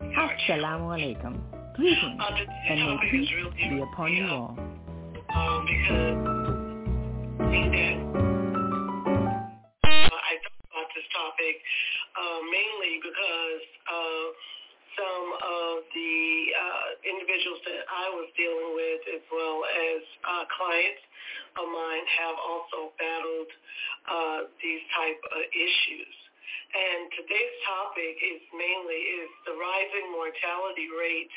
Assalamu alaikum. Greetings, and may peace be upon you all. Um, because that I thought about this topic uh, mainly because uh, some of the uh, individuals that I was dealing with, as well as uh, clients of mine, have also battled uh, these type of issues. And today's topic is mainly is the rising mortality rate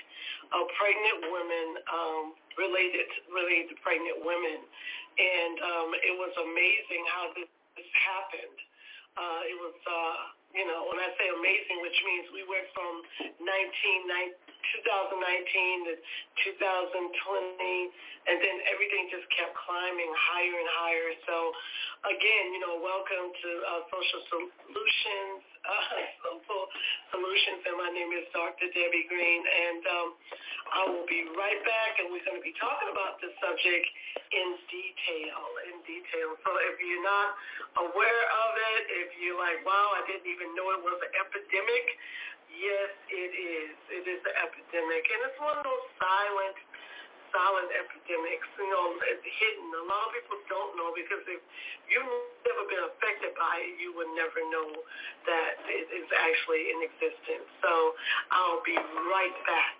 of pregnant women um, related related to pregnant women. And um, it was amazing how this, this happened. Uh, it was, uh, you know, when I say amazing, which means we went from 19, 2019 to 2020, and then everything just kept climbing higher and higher. So, again, you know, welcome to uh, Social Solutions, uh, Soulful Solutions, and my name is Dr. Debbie Green, and um, I will be right back, and we're going to be talking about this subject in detail, in detail. So if you're not aware of it, if you're like, wow, I didn't even know it was an epidemic, yes, it is. It is an epidemic, and it's one of those silent silent epidemics, you know, hidden. A lot of people don't know because if you've never been affected by it, you would never know that it is actually in existence. So I'll be right back.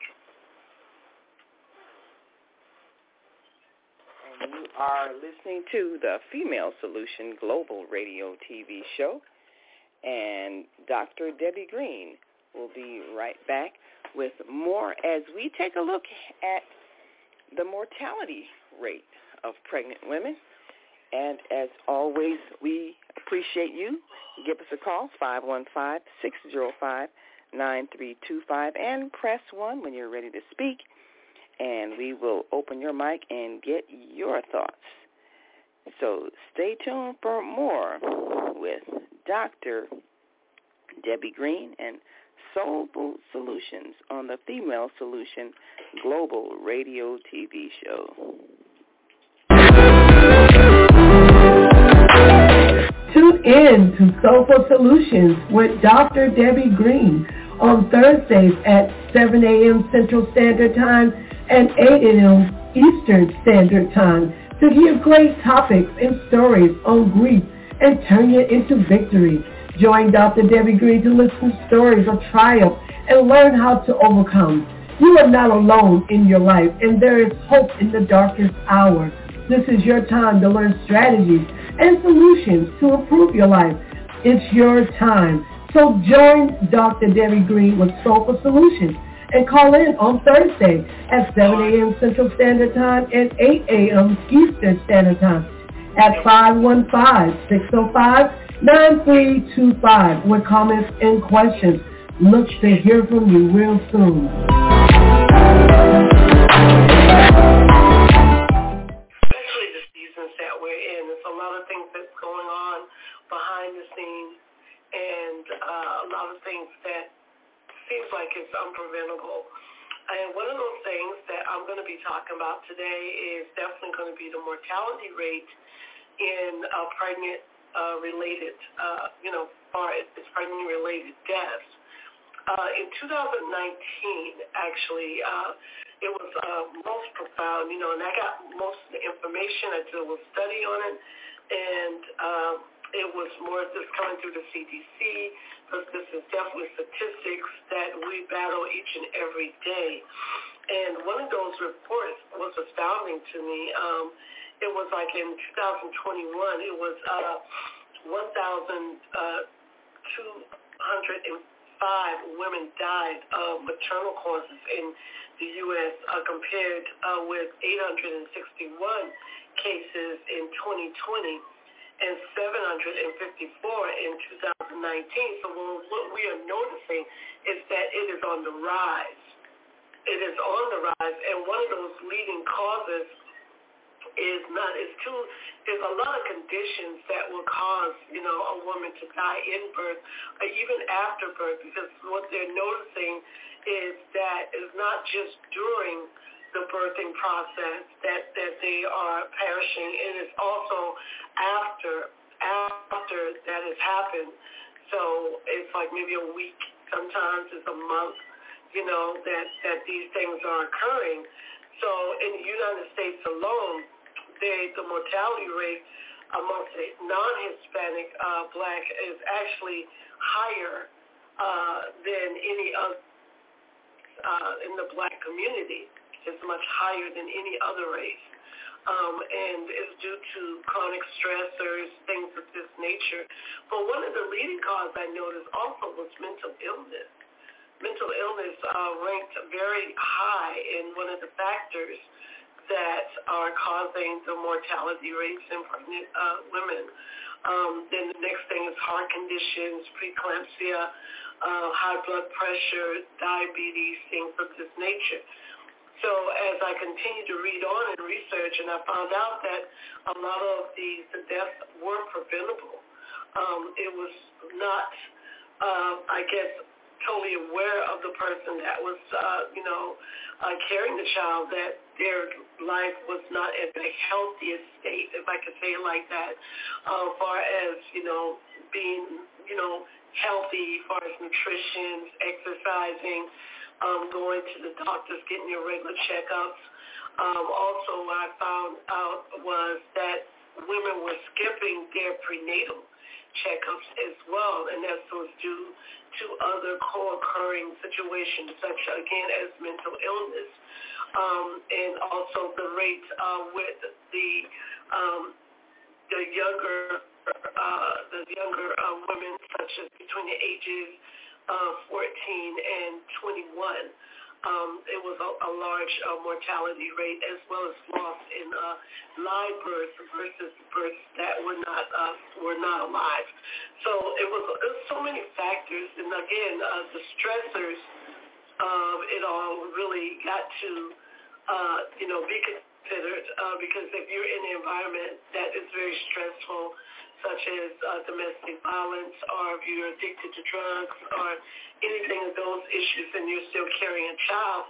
And you are listening to the Female Solution Global Radio TV show. And Dr. Debbie Green will be right back with more as we take a look at the mortality rate of pregnant women. And as always, we appreciate you. Give us a call, 515-605-9325, and press 1 when you're ready to speak. And we will open your mic and get your thoughts. So stay tuned for more with Dr. Debbie Green and Soulful Solutions on the Female Solution Global Radio TV show. Tune in to Soulful Solutions with Dr. Debbie Green on Thursdays at 7 a.m. Central Standard Time and 8 a.m. Eastern Standard Time to hear great topics and stories on grief and turn it into victory. Join Dr. Debbie Green to listen to stories of triumph and learn how to overcome. You are not alone in your life and there is hope in the darkest hour. This is your time to learn strategies and solutions to improve your life. It's your time. So join Dr. Debbie Green with Soulful Solutions and call in on Thursday at 7 a.m. Central Standard Time and 8 a.m. Eastern Standard Time at oh 515-605-9325 with comments and questions. Look to hear from you real soon. Especially the seasons that we're in. There's a lot of things that's going on behind the scenes and uh, a lot of things that seems like it's unpreventable. And one of those things that I'm going to be talking about today is definitely going to be the mortality rate in uh, pregnant uh, related, uh, you know, far as pregnant related deaths. Uh, in 2019, actually, uh, it was uh, most profound, you know, and I got most of the information. I did a little study on it, and um, it was more just coming through the CDC, because this is definitely statistics that we battle each and every day. And one of those reports was astounding to me. Um, it was like in 2021, it was uh, 1,205 uh, women died of maternal causes in the U.S. Uh, compared uh, with 861 cases in 2020 and 754 in 2019. So what we are noticing is that it is on the rise. It is on the rise, and one of those leading causes is not is too there's a lot of conditions that will cause you know a woman to die in birth or even after birth because what they're noticing is that it's not just during the birthing process that, that they are perishing. It is also after after that has happened. So it's like maybe a week, sometimes it's a month, you know, that, that these things are occurring. So in the United States alone, they, the mortality rate amongst the non-Hispanic uh, black is actually higher uh, than any other uh, in the black community is much higher than any other race. Um, and is due to chronic stressors, things of this nature. But one of the leading causes I noticed also was mental illness. Mental illness uh, ranked very high in one of the factors that are causing the mortality rates in pregnant uh, women. Um, then the next thing is heart conditions, preeclampsia, uh, high blood pressure, diabetes, things of this nature. So as I continued to read on and research, and I found out that a lot of these the deaths were preventable. Um, it was not, uh, I guess, totally aware of the person that was, uh, you know, uh, carrying the child that their life was not in the healthiest state, if I could say it like that, uh, far as, you know, being, you know, healthy, far as nutrition, exercising, um, going to the doctors, getting your regular checkups. Um, also, what I found out was that women were skipping their prenatal checkups as well, and that was due to other co-occurring situations, such again as mental illness, um, and also the rate uh, with the um, the younger uh, the younger uh, women, such as between the ages uh, 14 and 21. Um, it was a, a large uh, mortality rate as well as loss in uh, live births versus births that were not uh, were not alive. So it was, it was so many factors, and again, uh, the stressors of it all really got to uh, you know be considered uh, because if you're in an environment that is very stressful such as uh, domestic violence or if you're addicted to drugs or anything of those issues and you're still carrying a child,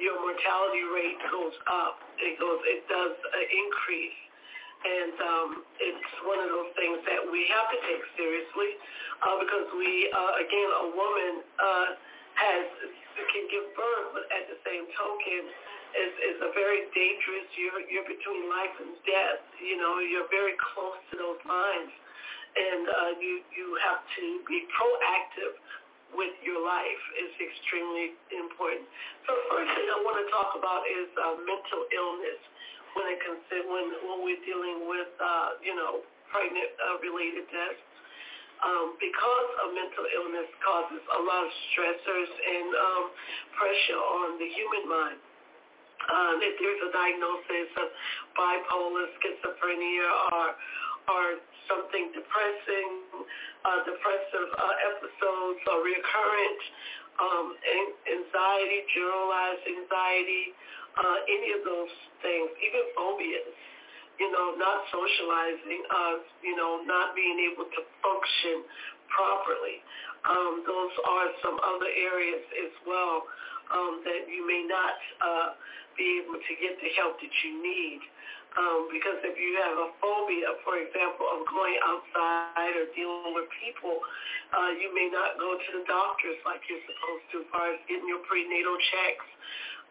your mortality rate goes up. It goes, it does uh, increase. And um, it's one of those things that we have to take seriously uh, because we, uh, again, a woman uh, has can give birth, but at the same token, is, is a very dangerous. You're you're between life and death. You know, you're very close to those lines, and uh, you you have to be proactive with your life is extremely important. So first thing I want to talk about is uh, mental illness when it consider when when we're dealing with uh, you know pregnant uh, related deaths. Um, because of mental illness causes a lot of stressors and um, pressure on the human mind. Um, if there's a diagnosis of bipolar, schizophrenia, or or something depressing, uh, depressive uh, episodes, or recurrent um, anxiety, generalized anxiety, uh, any of those things, even phobias, you know, not socializing, uh, you know, not being able to function properly. Um, those are some other areas as well um, that you may not uh, be able to get the help that you need. Um, because if you have a phobia, for example, of going outside or dealing with people, uh, you may not go to the doctors like you're supposed to as far as getting your prenatal checks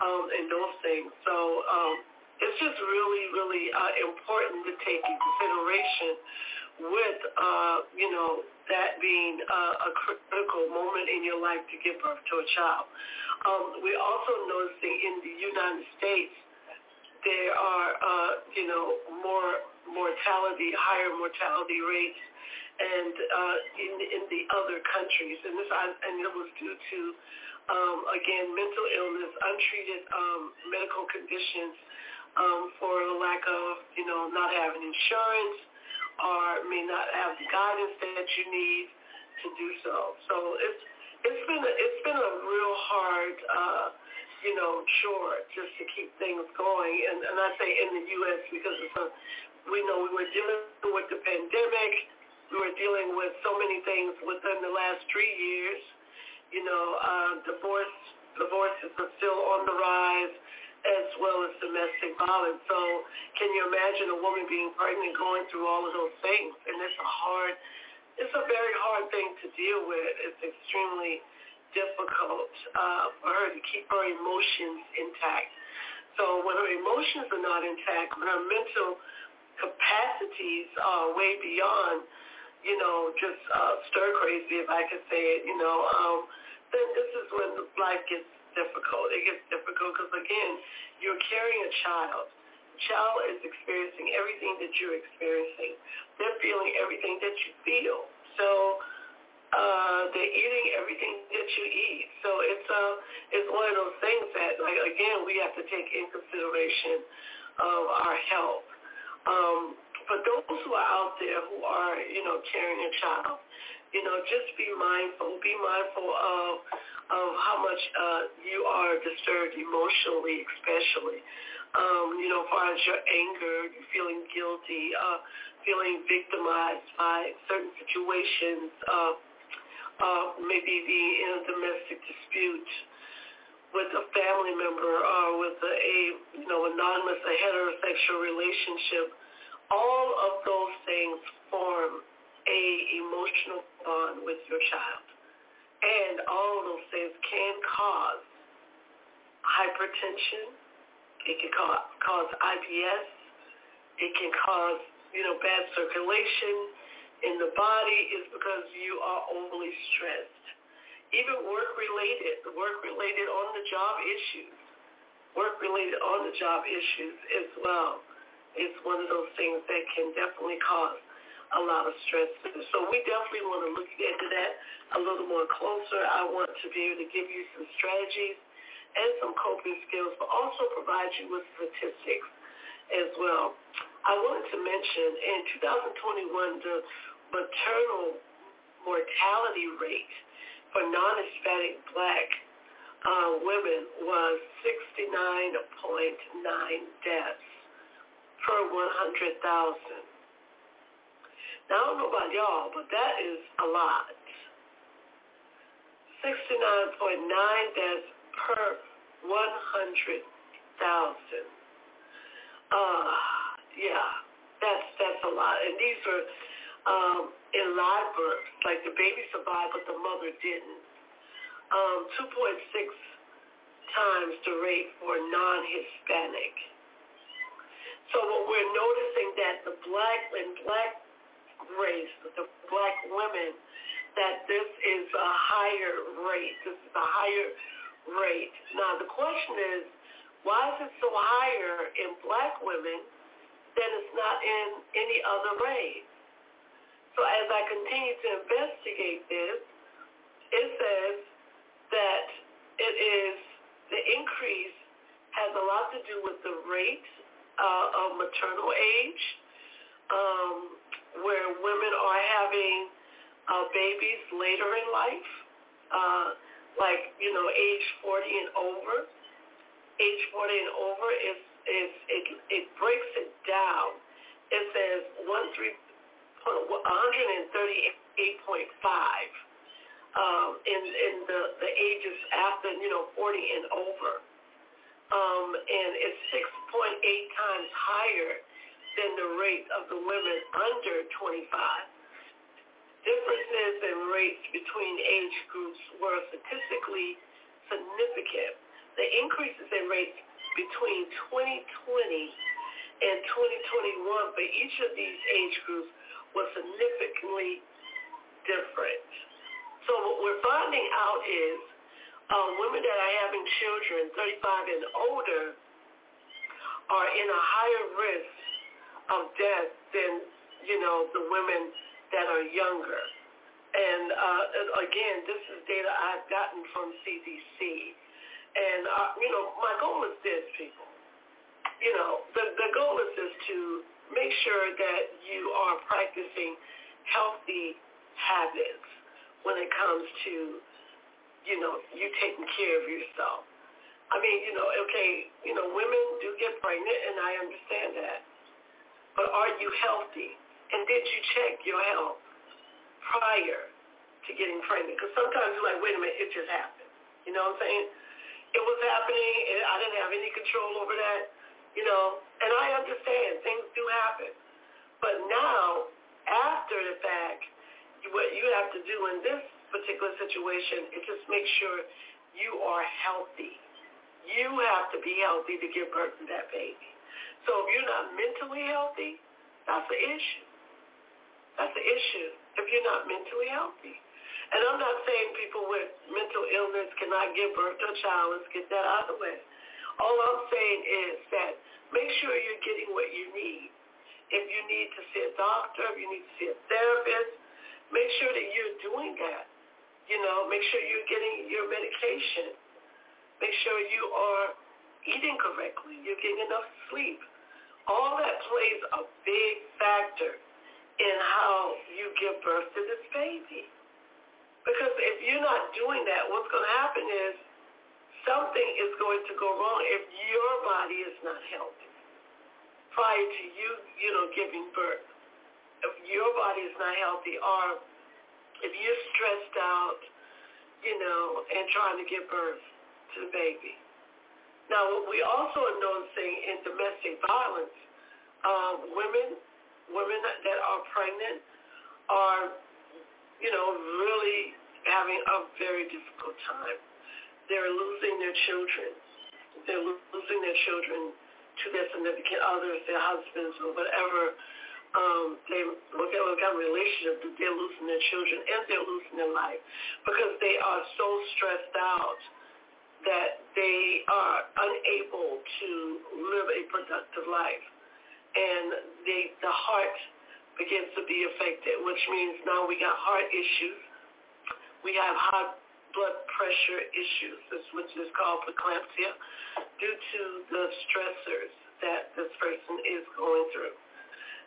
um, and those things. So um, it's just really, really uh, important to take in consideration with, uh, you know, that being uh, a critical moment in your life to give birth to a child. Um, we're also noticing in the United States there are, uh, you know, more mortality, higher mortality rates, and uh, in in the other countries, and this and it was due to um, again mental illness, untreated um, medical conditions, um, for the lack of, you know, not having insurance or may not have the guidance that you need to do so. So it's it's been a, it's been a real hard, uh, you know, chore just to keep things going. And, and I say in the U.S. because it's a, we know we were dealing with the pandemic. We were dealing with so many things within the last three years. You know, uh, divorce divorces are still on the rise as well as domestic violence. So can you imagine a woman being pregnant going through all of those things? And it's a hard, it's a very hard thing to deal with. It's extremely difficult uh, for her to keep her emotions intact. So when her emotions are not intact, when her mental capacities are way beyond, you know, just uh, stir crazy, if I could say it, you know, um, then this is when life gets difficult. It gets difficult because, again, you're carrying a child. Child is experiencing everything that you're experiencing. They're feeling everything that you feel. So uh, they're eating everything that you eat. So it's uh, it's one of those things that, like, again, we have to take in consideration of our health. Um, for those who are out there who are, you know, carrying a child, you know, just be mindful. Be mindful of of how much uh, you are disturbed emotionally, especially. Um, you know, as far as your anger, feeling guilty, uh, feeling victimized by certain situations, uh, uh, maybe being in a domestic dispute with a family member or with a, a you know anonymous a heterosexual relationship. All of those things form a emotional bond with your child. And all those things can cause hypertension. It can cause, cause IBS. It can cause, you know, bad circulation in the body is because you are overly stressed. Even work-related, work-related on-the-job issues, work-related on-the-job issues as well is one of those things that can definitely cause a lot of stress. So we definitely want to look into that a little more closer. I want to be able to give you some strategies and some coping skills, but also provide you with statistics as well. I wanted to mention in 2021, the maternal mortality rate for non-Hispanic black uh, women was 69.9 deaths per 100,000. Now, I don't know about y'all, but that is a lot. 69.9 deaths per 100,000. Uh, yeah, that's that's a lot. And these are um, in live births, like the baby survived, but the mother didn't. Um, 2.6 times the rate for non-Hispanic. So what we're noticing that the black and black race, the black women, that this is a higher rate. This is a higher rate. Now the question is, why is it so higher in black women than it's not in any other race? So as I continue to investigate this, it says that it is the increase has a lot to do with the rate uh, of maternal age, um, where women are having uh, babies later in life, uh, like you know, age 40 and over. Age 40 and over is is it it breaks it down. It says one three 138.5 um, in in the the ages after you know 40 and over, um, and it's 6.8 times higher than the rate of the women under 25. Differences in rates between age groups were statistically significant. The increases in rates between 2020 and 2021 for each of these age groups was significantly different. So what we're finding out is uh, women that are having children 35 and older are in a higher risk of death than, you know, the women that are younger. And uh, again, this is data I've gotten from CDC. And, uh, you know, my goal is this, people. You know, the, the goal is this to make sure that you are practicing healthy habits when it comes to, you know, you taking care of yourself. I mean, you know, okay, you know, women do get pregnant, and I understand that. But are you healthy? And did you check your health prior to getting pregnant? Because sometimes you're like, wait a minute, it just happened. You know what I'm saying? It was happening, and I didn't have any control over that. You know, and I understand things do happen. But now, after the fact, what you have to do in this particular situation is just make sure you are healthy. You have to be healthy to give birth to that baby. So if you're not mentally healthy, that's the issue. That's the issue if you're not mentally healthy. And I'm not saying people with mental illness cannot give birth to a child. Let's get that out of the way. All I'm saying is that make sure you're getting what you need. If you need to see a doctor, if you need to see a therapist, make sure that you're doing that. You know, make sure you're getting your medication. Make sure you are eating correctly. You're getting enough sleep. All that plays a big factor in how you give birth to this baby. Because if you're not doing that, what's going to happen is something is going to go wrong if your body is not healthy prior to you, you know, giving birth. If your body is not healthy or if you're stressed out, you know, and trying to give birth to the baby. Now, what we also are noticing in domestic violence, um, women, women that are pregnant are, you know, really having a very difficult time they're losing their children. They're losing their children to their significant others, their husbands, or whatever. Um, they look at kind of relationship that they're losing their children and they're losing their life because they are so stressed out that they are unable to live a productive life. And they, the heart begins to be affected, which means now we got heart issues. We have high blood pressure issues, which is called preeclampsia, due to the stressors that this person is going through.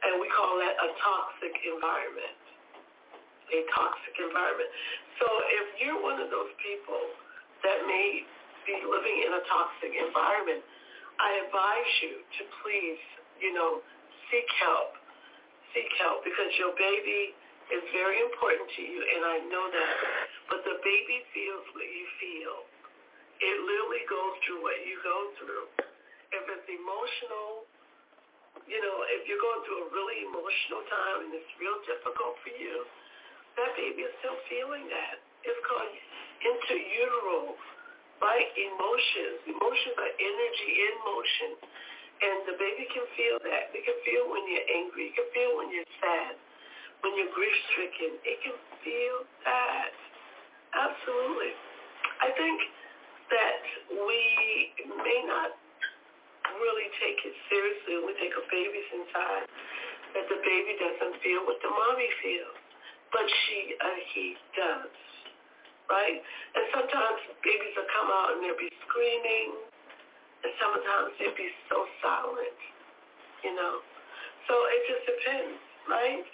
And we call that a toxic environment. A toxic environment. So if you're one of those people that may be living in a toxic environment, I advise you to please, you know, seek help. Seek help because your baby is very important to you, and I know that. But the baby feels what you feel. It literally goes through what you go through. If it's emotional, you know, if you're going through a really emotional time and it's real difficult for you, that baby is still feeling that. It's called intrauterine right? Emotions. Emotions are energy in motion. And the baby can feel that. They can feel when you're angry. You can feel when you're sad, when you're grief-stricken. It can feel that. Absolutely. I think that we may not really take it seriously when we take a baby's inside, that the baby doesn't feel what the mommy feels. But she, uh, he does right? And sometimes babies will come out and they'll be screaming, and sometimes they'll be so silent, you know. So it just depends, right?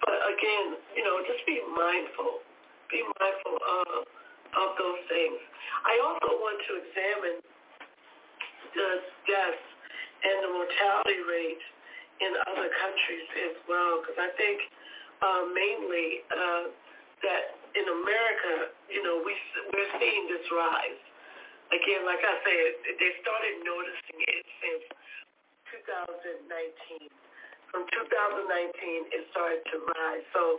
But again, you know, just be mindful. Be mindful of of those things. I also want to examine the deaths and the mortality rate in other countries as well, because I think uh, mainly uh, that in America, you know, we we're seeing this rise. Again, like I said, they started noticing it since 2019. From 2019, it started to rise. So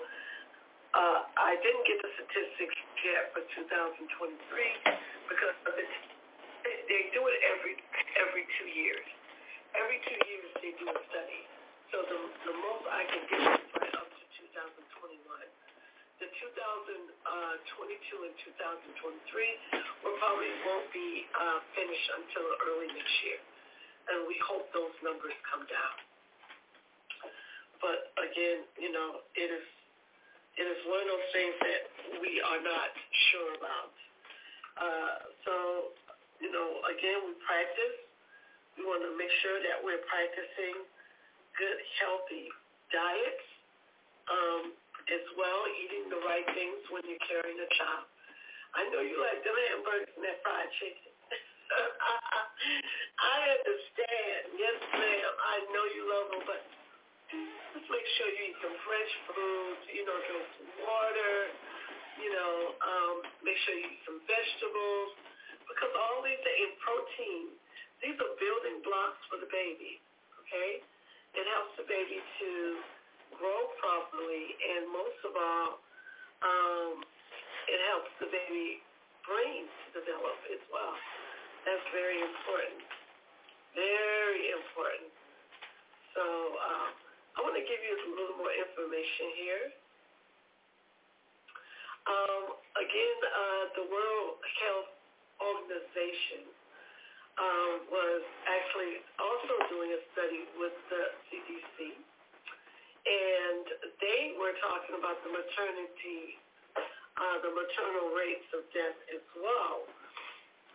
uh, I didn't get the statistics yet for 2023 because. They do it every every two years. Every two years they do a study. So the the most I can get is right up to 2021 the 2022 and 2023 will probably won't be uh, finished until early next year, and we hope those numbers come down. But again, you know, it is it is one of those things that we are not sure about. Uh, so, you know, again, we practice. We want to make sure that we're practicing good, healthy diets. Um, as well, eating the right things when you're carrying a child. I know you like them hamburgers and that fried chicken. I understand. Yes, ma'am. I know you love them, but just make sure you eat some fresh foods, you know, drink some water, you know, um, make sure you eat some vegetables, because all these are in protein. These are building blocks for the baby, okay? It helps the baby to grow properly, and most of all, um, it helps the baby brain to develop as well. That's very important. Very important. So um, I want to give you a little more information here. Um, again, uh, the World Health Organization um, was actually also doing a study with the CDC and they were talking about the maternity, uh, the maternal rates of death as well.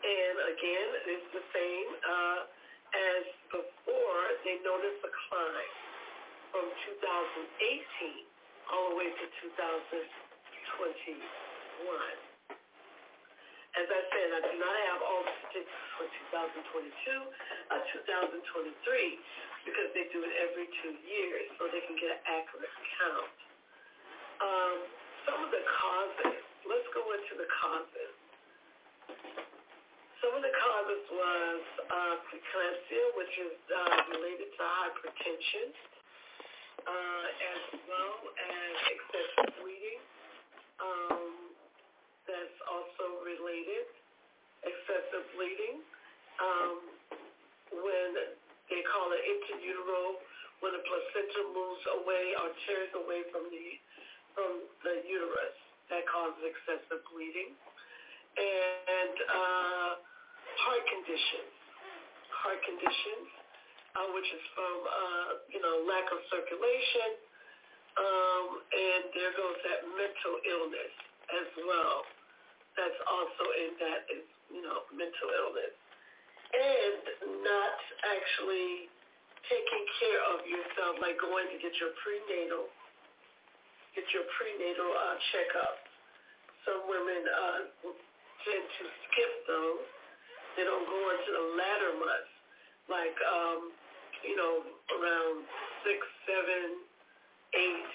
And again, it's the same uh, as before. They noticed a climb from 2018 all the way to 2021. As I said, I do not have all the statistics for 2022, uh, 2023, because they do it every two years so they can get an accurate count. Um, some of the causes, let's go into the causes. Some of the causes was uh, preeclampsia, which is uh, related to hypertension, uh, as well as excessive bleeding. Um, that's also related, excessive bleeding. Um, when they call it intrautero, when the placenta moves away or tears away from the from the uterus, that causes excessive bleeding. And uh, heart conditions, heart conditions, uh, which is from uh, you know lack of circulation, um, and there goes that mental illness as well that's also in that is, you know, mental illness. And not actually taking care of yourself, like going to get your prenatal, get your prenatal uh, checkup. Some women uh, tend to skip those. They don't go into the latter months, like, um, you know, around six, seven, eight,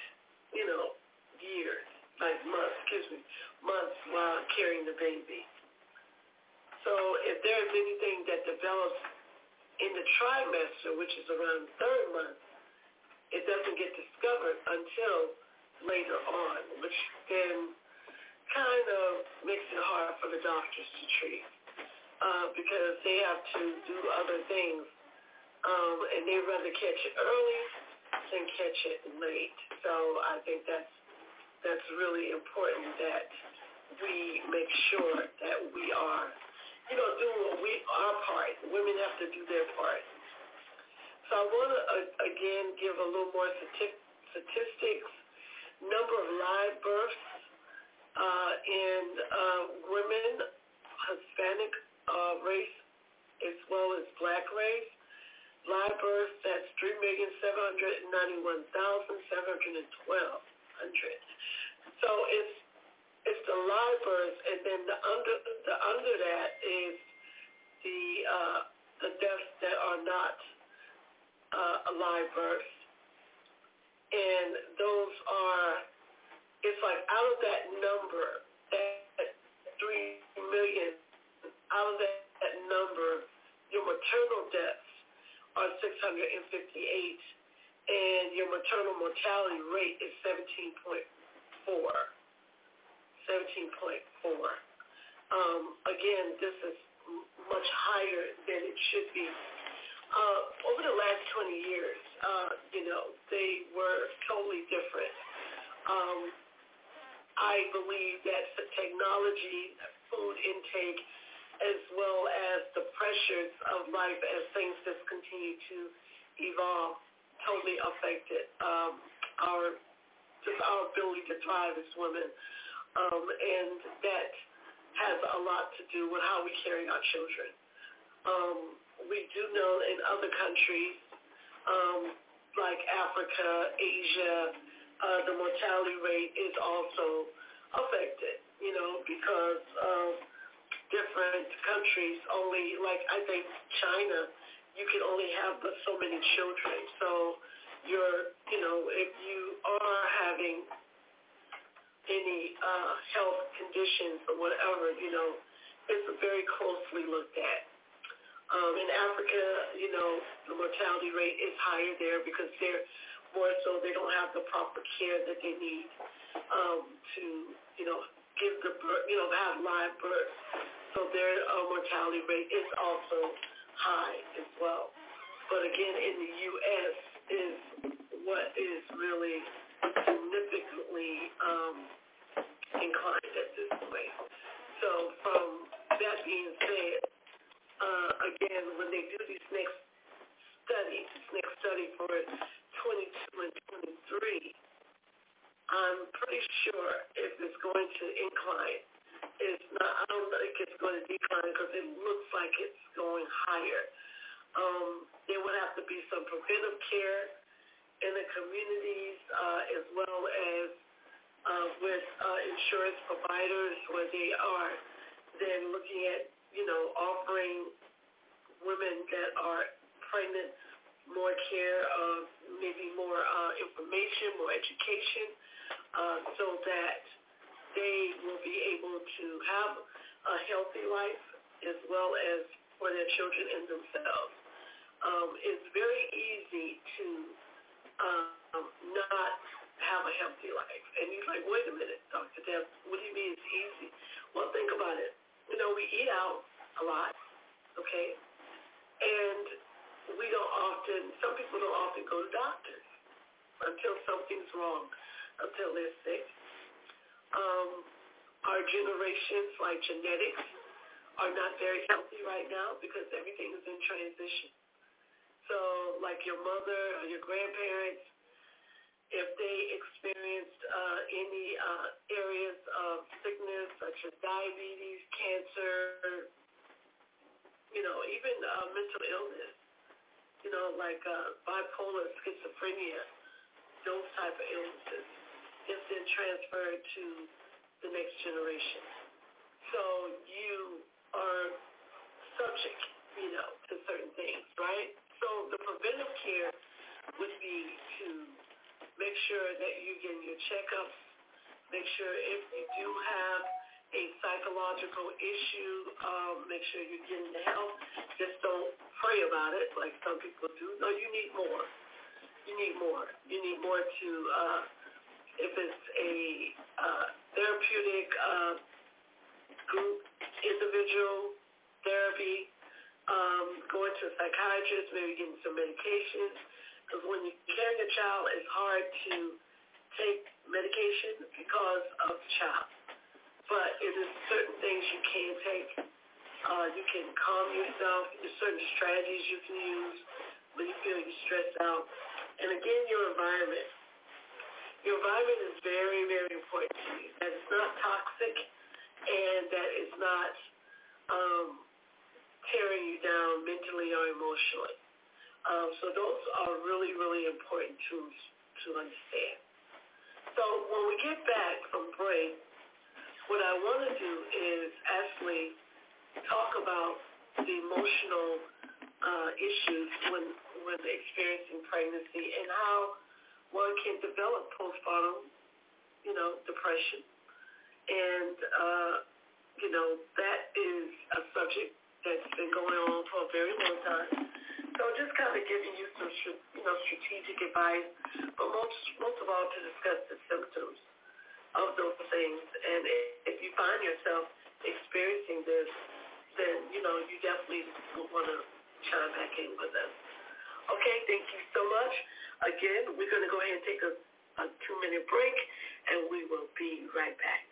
you know, years, like months, excuse me, months while carrying the baby. So if there's anything that develops in the trimester, which is around the third month, it doesn't get discovered until later on, which then kind of makes it hard for the doctors to treat. uh, because they have to do other things, um, and they rather catch it early than catch it late. So I think that's that's really important that we make sure that we are, you know, doing we our part. Women have to do their part. So I want to uh, again give a little more statistics. Number of live births uh, in uh, women, Hispanic uh, race, as well as Black race. Live births, that's 3,791,712. So it's it's the live births, and then the under the under that is the uh, the deaths that are not uh, live birth, and those are it's like out of that number, that three million, out of that, that number, your maternal deaths are 658, and your maternal mortality rate is 17.4. 17.4. Um, again, this is much higher than it should be. Uh, over the last 20 years, uh, you know, they were totally different. Um, I believe that the technology, food intake, as well as the pressures of life as things just continue to evolve, totally affected um, our just our ability to thrive as women um, and that has a lot to do with how we carry our children. Um, we do know in other countries um, like Africa, Asia, uh, the mortality rate is also affected, you know, because different countries only, like I think China, you can only have but so many children. So you're, you know, if you are having any uh, health conditions or whatever, you know, it's very closely looked at. Um, in Africa, you know, the mortality rate is higher there because they're more so they don't have the proper care that they need um, to, you know, give the birth, you know, have live birth. So their uh, mortality rate is also high as well. But again, in the U.S. is what is really significantly um, inclined at this point. So from that being said, uh, again, when they do these next studies, this next study for 22 and 23, I'm pretty sure if it's going to incline, it's not, I don't think it's going to decline because it looks like it's going higher. Um, there would have to be some preventive care in the communities uh, as well as uh, with uh, insurance providers where they are then looking at, you know, offering women that are pregnant more care, uh, maybe more uh, information, more education, uh, so that they will be able to have a healthy life as well as for their children and themselves. Um, it's very easy to um, not have a healthy life. And he's like, wait a minute, Dr. Deb, what do you mean it's easy? Well, think about it. You know, we eat out a lot, okay? And we don't often, some people don't often go to doctors until something's wrong, until they're sick. Um, our generations, like genetics, are not very healthy right now because everything is in transition. So like your mother or your grandparents, if they experienced uh, any uh, areas of sickness such as diabetes, cancer, you know, even uh, mental illness, you know, like uh, bipolar, schizophrenia, those type of illnesses, is then transferred to the next generation. So you are subject, you know, to certain things, right? So the preventive care would be to make sure that you're getting your checkups. Make sure if you do have a psychological issue, um, make sure you're getting the help. Just don't pray about it like some people do. No, you need more. You need more. You need more to, uh, if it's a uh, therapeutic uh, group, individual, therapy, um, going to a psychiatrist, maybe getting some medication. Because when you're carrying a child, it's hard to take medication because of the child. But it is certain things you can take. Uh, you can calm yourself. There's certain strategies you can use when you feel you're stressed out. And again, your environment. Your environment is very, very important to you. That it's not toxic and that it's not um, tearing you down mentally or emotionally. Um, so those are really, really important tools to understand. So when we get back from break, what I want to do is actually talk about the emotional uh, issues when when experiencing pregnancy and how one can develop postpartum, you know, depression. And, uh, you know, that is a subject that's been going on for a very long time. So just kind of giving you some, you know, strategic advice, but most, most of all to discuss the symptoms of those things. And if you find yourself experiencing this, then, you know, you definitely will want to chime back in with us. Okay, thank you so much. Again, we're going to go ahead and take a, a two-minute break, and we will be right back.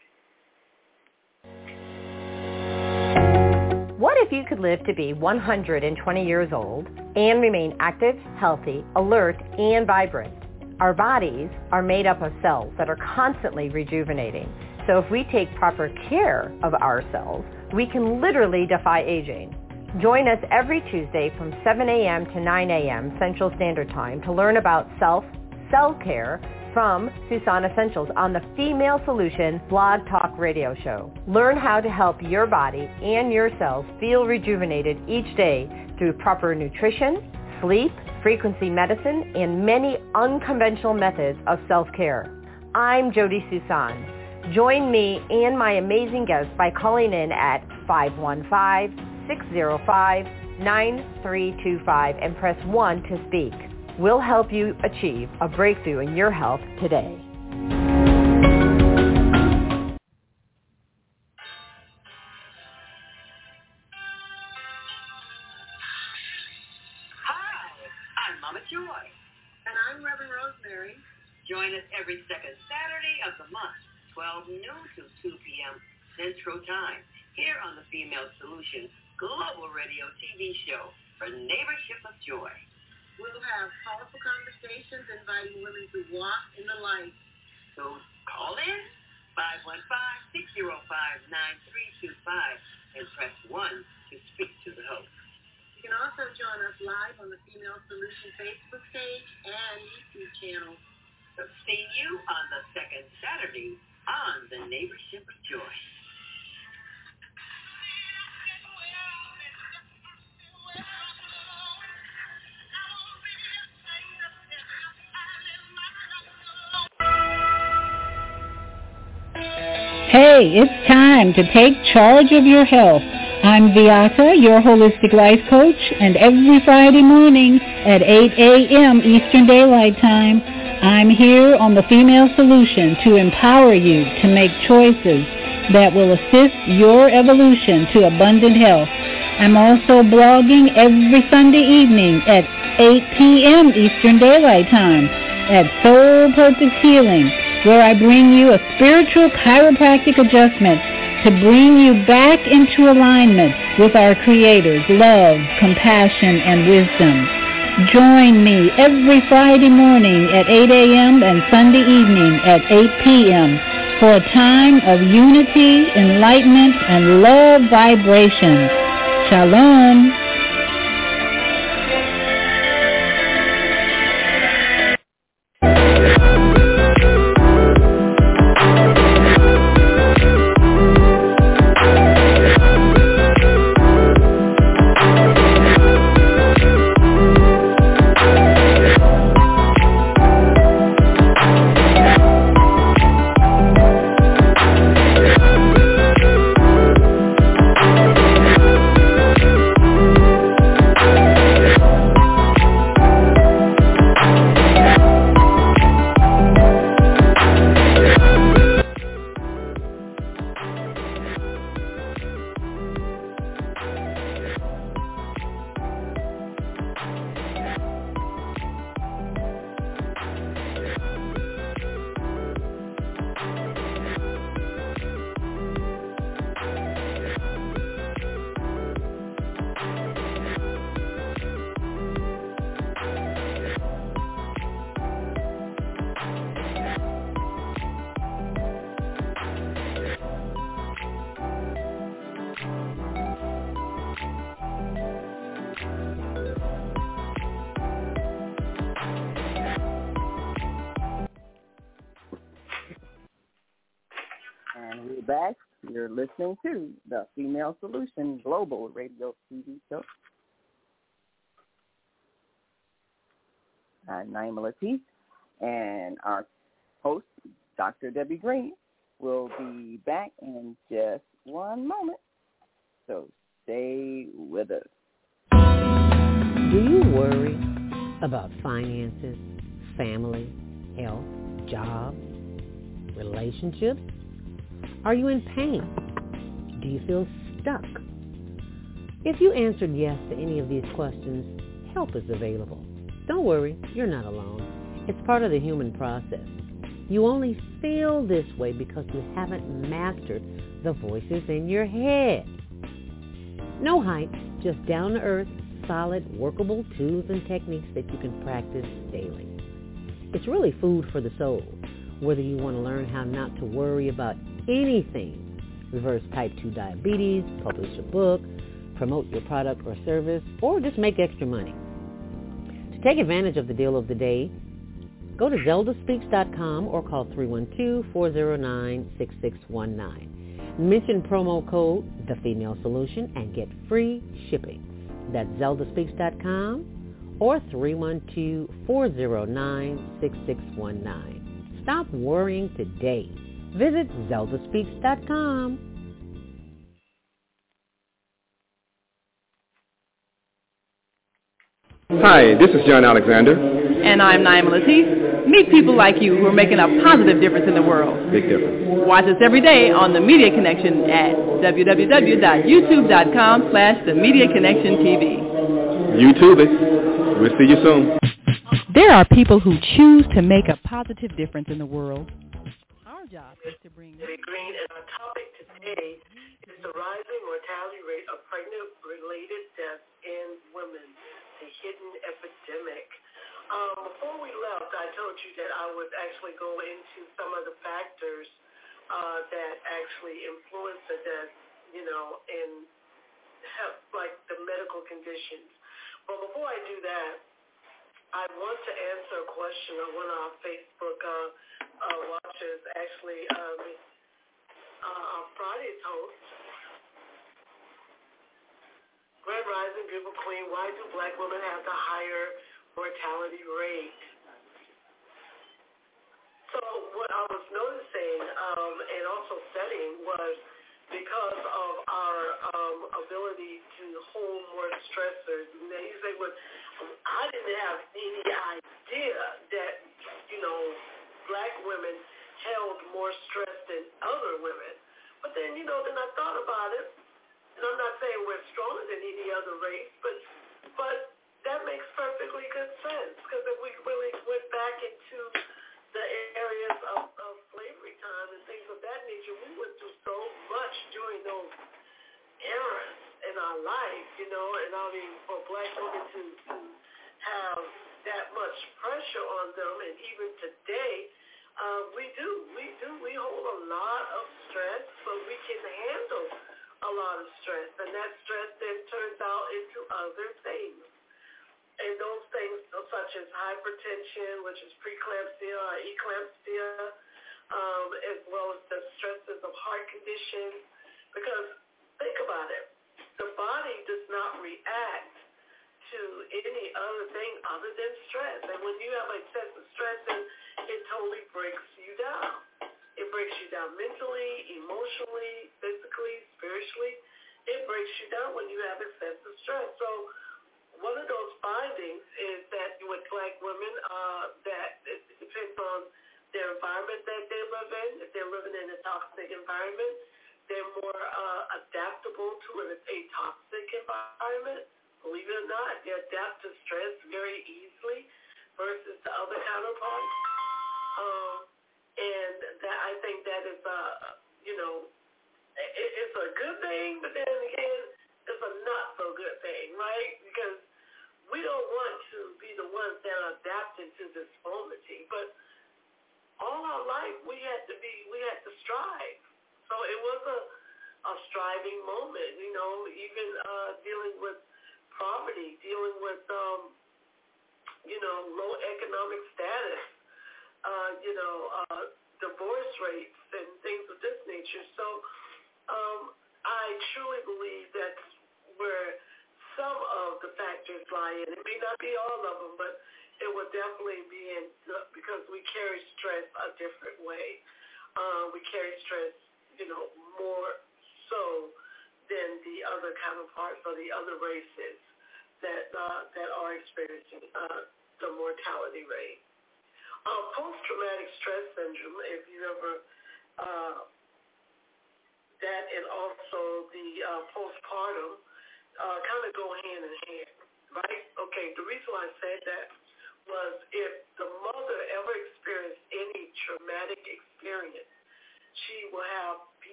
What if you could live to be 120 years old and remain active, healthy, alert, and vibrant? Our bodies are made up of cells that are constantly rejuvenating. So if we take proper care of our cells, we can literally defy aging. Join us every Tuesday from 7 a.m. to 9 a.m. Central Standard Time to learn about self, cell care from Susan Essentials on the Female Solution Blog Talk Radio Show. Learn how to help your body and your cells feel rejuvenated each day through proper nutrition, sleep, frequency medicine, and many unconventional methods of self-care. I'm Jody Susan. Join me and my amazing guests by calling in at 515 605-9325 and press 1 to speak. We'll help you achieve a breakthrough in your health today. Hi, I'm Mama Joy. And I'm Reverend Rosemary. Join us every second Saturday of the month, 12 noon to 2 p.m. Central Time, here on the Female Solution global radio TV show for Neighborship of Joy. We'll have powerful conversations inviting women to walk in the light. So call in 515-605-9325 and press 1 to speak to the host. You can also join us live on the Female Solution Facebook page and YouTube channel. So see you on the second Saturday on the Neighborship of Joy. Hey, it's time to take charge of your health. I'm Viata, your holistic life coach, and every Friday morning at 8 a.m. Eastern Daylight Time, I'm here on the Female Solution to empower you to make choices that will assist your evolution to abundant health. I'm also blogging every Sunday evening at 8 p.m. Eastern Daylight Time at Soul Purpose Healing where I bring you a spiritual chiropractic adjustment to bring you back into alignment with our Creator's love, compassion, and wisdom. Join me every Friday morning at 8 a.m. and Sunday evening at 8 p.m. for a time of unity, enlightenment, and love vibration. Shalom. Listening to the Female Solution Global Radio TV Show. I'm Naima Latif, and our host, Dr. Debbie Green, will be back in just one moment. So stay with us. Do you worry about finances, family, health, job, relationships? Are you in pain? Do you feel stuck? If you answered yes to any of these questions, help is available. Don't worry, you're not alone. It's part of the human process. You only feel this way because you haven't mastered the voices in your head. No hype, just down-to-earth, solid, workable tools and techniques that you can practice daily. It's really food for the soul, whether you want to learn how not to worry about anything, reverse type 2 diabetes, publish a book, promote your product or service, or just make extra money. To take advantage of the deal of the day, go to zeldaspeaks.com or call 312-409-6619. Mention promo code The Female Solution and get free shipping. That's zeldaspeaks.com or 312-409-6619. Stop worrying today. Visit zeldaspeaks.com. Hi, this is John Alexander. And I'm Naima Latif. Meet people like you who are making a positive difference in the world. Big difference. Watch us every day on The Media Connection at www.youtube.com slash The Media Connection TV. YouTube it. We'll see you soon. There are people who choose to make a positive difference in the world. Job is to bring... Green, and our topic today is the rising mortality rate of pregnant-related deaths in women the hidden epidemic. Um, before we left, I told you that I would actually go into some of the factors uh, that actually influence the death, you know, in health, like the medical conditions. But before I do that, I want to answer a question of one of our Facebook uh, uh, watchers, actually, um, uh, Friday's host, Grand Rising, Beautiful Queen, why do black women have the higher mortality rate? So what I was noticing um, and also studying was because of our um, ability to hold more stressors. And they say, well, I didn't have any idea that, you know, black women held more stress than other women. But then, you know, then I thought about it and I'm not saying we're stronger than any Because think about it, the body does not react to any other thing other than stress. And when you have excessive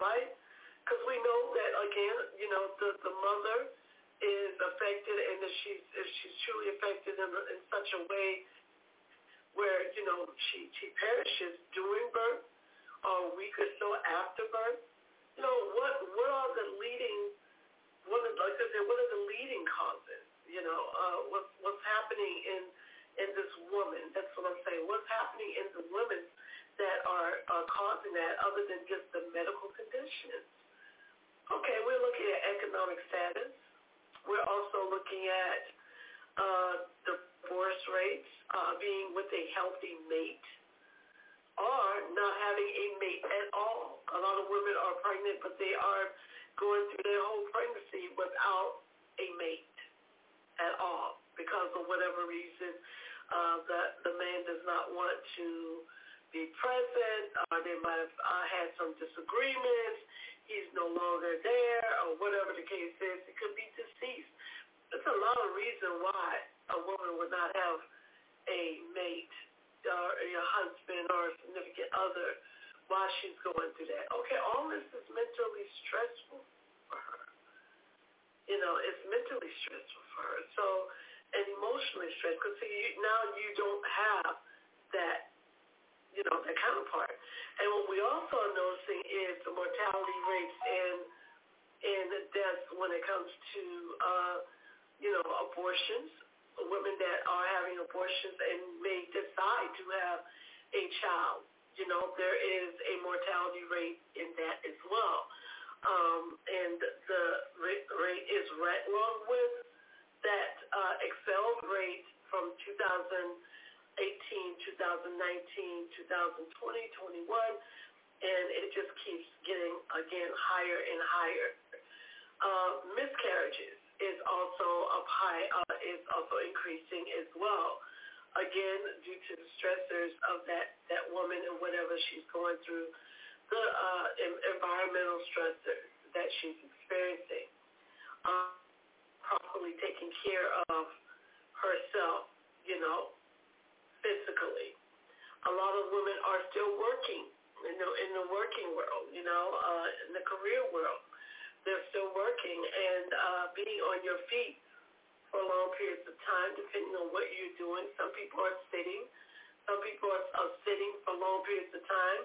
right? Because we know that again, you know, the the mother is affected, and if she's if she's truly affected in, in such a way where you know she she perishes during birth or a week or so after birth, you know what what are the leading what are, like I said, what are the leading causes? You know, uh, what's what's happening in in this woman? That's what I'm saying. What's happening in the women that are uh, causing that, other than just the medical conditions? Okay, we're looking at economic status. We're also looking at uh, divorce rates, uh, being with a healthy mate, or not having a mate at all. A lot of women are pregnant, but they are going through their whole pregnancy without a mate at all because of whatever reason uh, that the man does not want to be present, or they might have uh, had some disagreements, he's no longer there, or whatever the case is. It could be deceased. There's a lot of reason why a woman would not have a mate or a husband or a significant other while she's going through that. Okay, all this is mentally stressful for her. You know, it's mentally stressful for her. So, and emotionally stressful. Because now you don't have that, you know, that counterpart. And what we also are noticing is the mortality rates and and the deaths when it comes to, uh, you know, abortions. Women that are having abortions and may decide to have a child you know, there is a mortality rate in that as well. Um, and the rate, is right along with that uh, excelled rate from 2018, 2019, 2020, 21, and it just keeps getting, again, higher and higher. Uh, miscarriages is also up high, uh, is also increasing as well again, due to the stressors of that, that woman and whatever she's going through, the uh, environmental stressors that she's experiencing, um, properly taking care of herself, you know, physically. A lot of women are still working in the, in the working world, you know, uh, in the career world. They're still working and uh, being on your feet for long periods of time, depending on what you're doing. Some people are sitting. Some people are, are sitting for long periods of time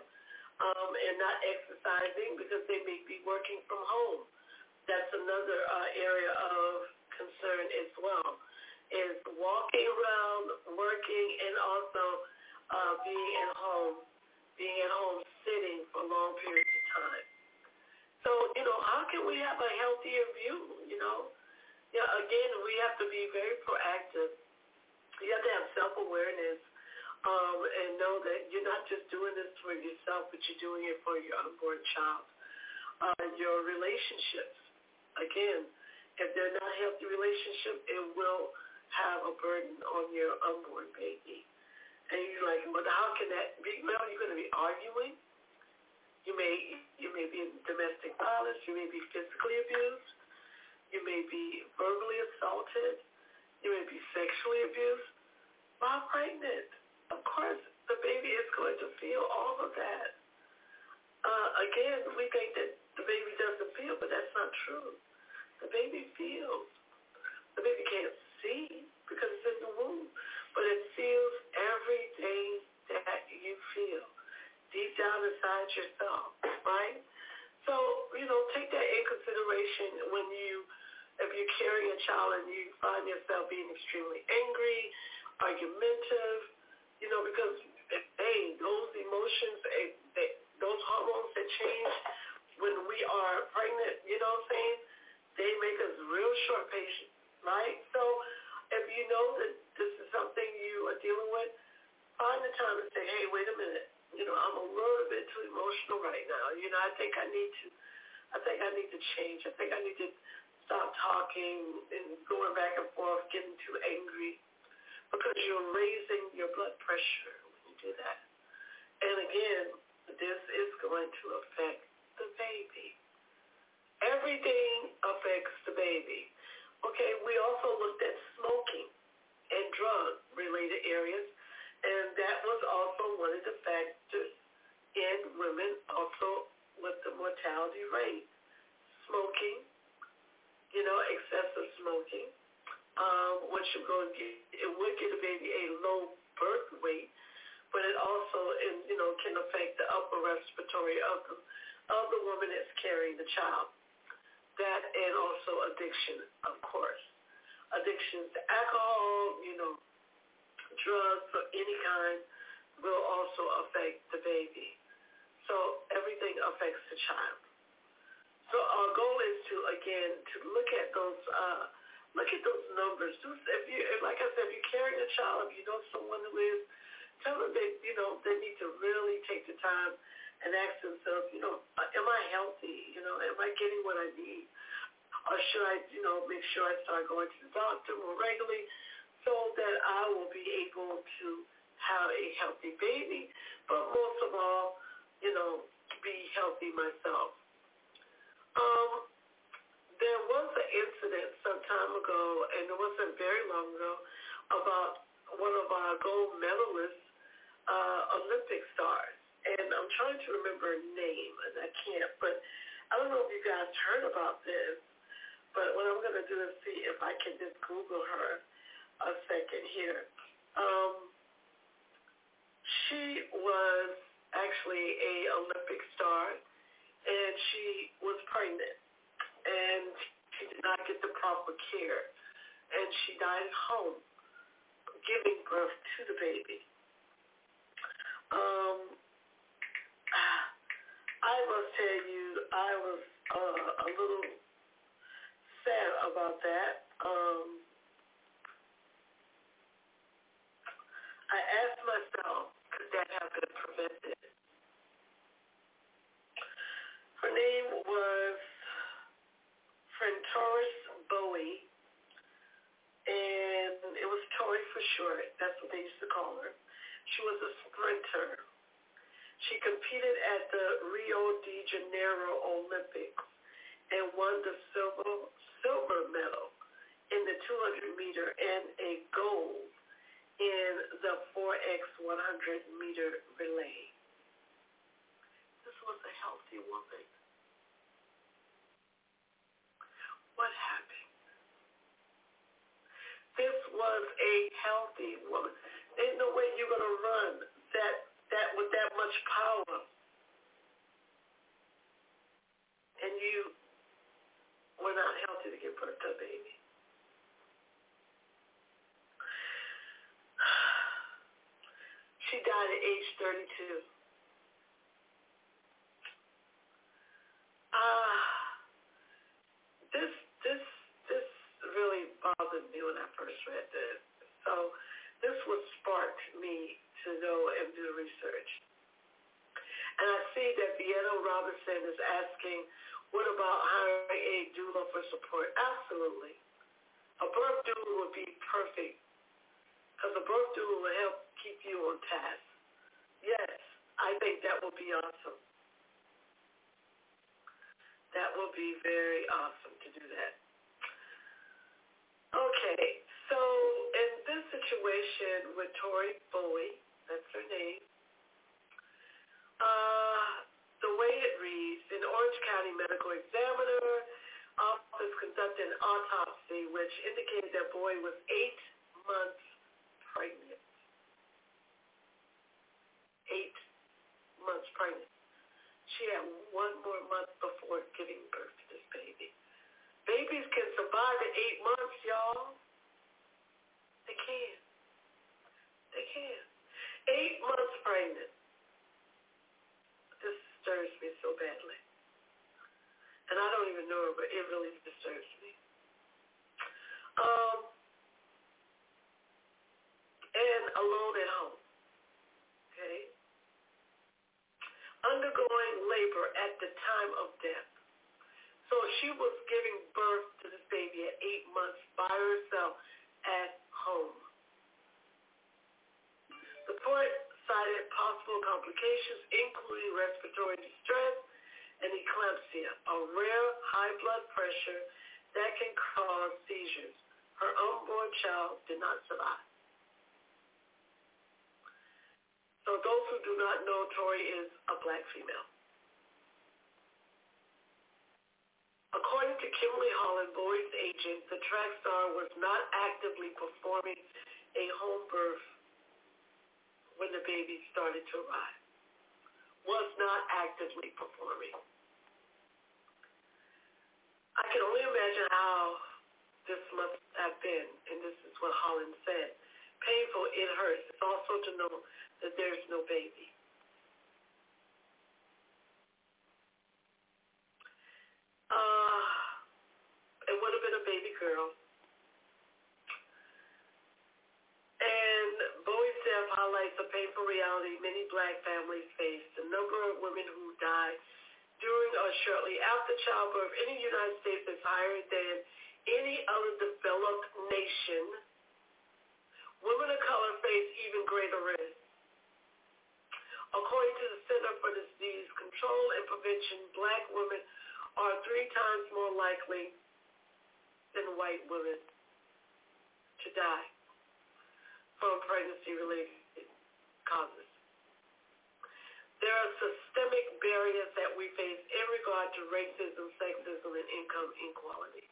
um, and not exercising because they may be working from home. That's another uh, area of concern as well, is walking around, working, and also uh, being at home, being at home sitting for long periods of time. So, you know, how can we have a healthier view, you know? Yeah, again, we have to be very proactive. You have to have self-awareness um, and know that you're not just doing this for yourself, but you're doing it for your unborn child. Uh, your relationships, again, if they're not healthy relationship, it will have a burden on your unborn baby. And you're like, well, how can that be? Well, you're going to be arguing. You may you may be in domestic violence. You may be physically abused. You may be verbally assaulted. You may be sexually abused. While pregnant, of course, the baby is going to feel all of that. Uh, again, we think that the baby doesn't feel, but that's not true. The baby feels. telling you to the baby. Janeiro Olympics and won the silver, silver medal in the 200 meter and a gold in the 4x 100 meter relay. This was a healthy woman. What happened? This was a healthy woman. Ain't no way you're going to run first. So this was sparked me to go and do research. And I see that Vienna Robinson is asking, what about hiring a doula for support? Absolutely. A birth doula would be perfect because a birth doula will help keep you on task. Yes, I think that will be awesome. That will be very awesome. With Tori Bowie, that's her name, uh, the way it reads, an Orange County medical examiner office conducted an autopsy which indicated that Bowie was eight months pregnant. Eight months pregnant. She had one more month before giving birth to this baby. Babies can survive at eight months, y'all. They can. They can. Eight months pregnant. This disturbs me so badly. And I don't even know her, but it really disturbs me. Um, and alone at home. Okay? Labor at the time of death. So she was giving birth to this baby at eight months by herself at home. The report cited possible complications, including respiratory distress and eclampsia, a rare high blood pressure that can cause seizures. Her unborn child did not survive. So those who do not know, Tori is a black female. According to Kimberly Holland, Bowie's agent, the track star was not actively performing a home birth when the baby started to arrive. Was not actively performing. I can only imagine how this must have been, and this is what Holland said. Painful, it hurts. It's also to know that there's no baby. Uh, it would have been a baby girl. And Bowie's death highlights the painful reality many black families face. The number of women who die during or shortly after childbirth in the United States is higher than any other developed nation. Women of color face even greater risk. According to the Center for Disease Control and Prevention, black women are three times more likely than white women to die from pregnancy-related causes. There are systemic barriers that we face in regard to racism, sexism, and income inequality.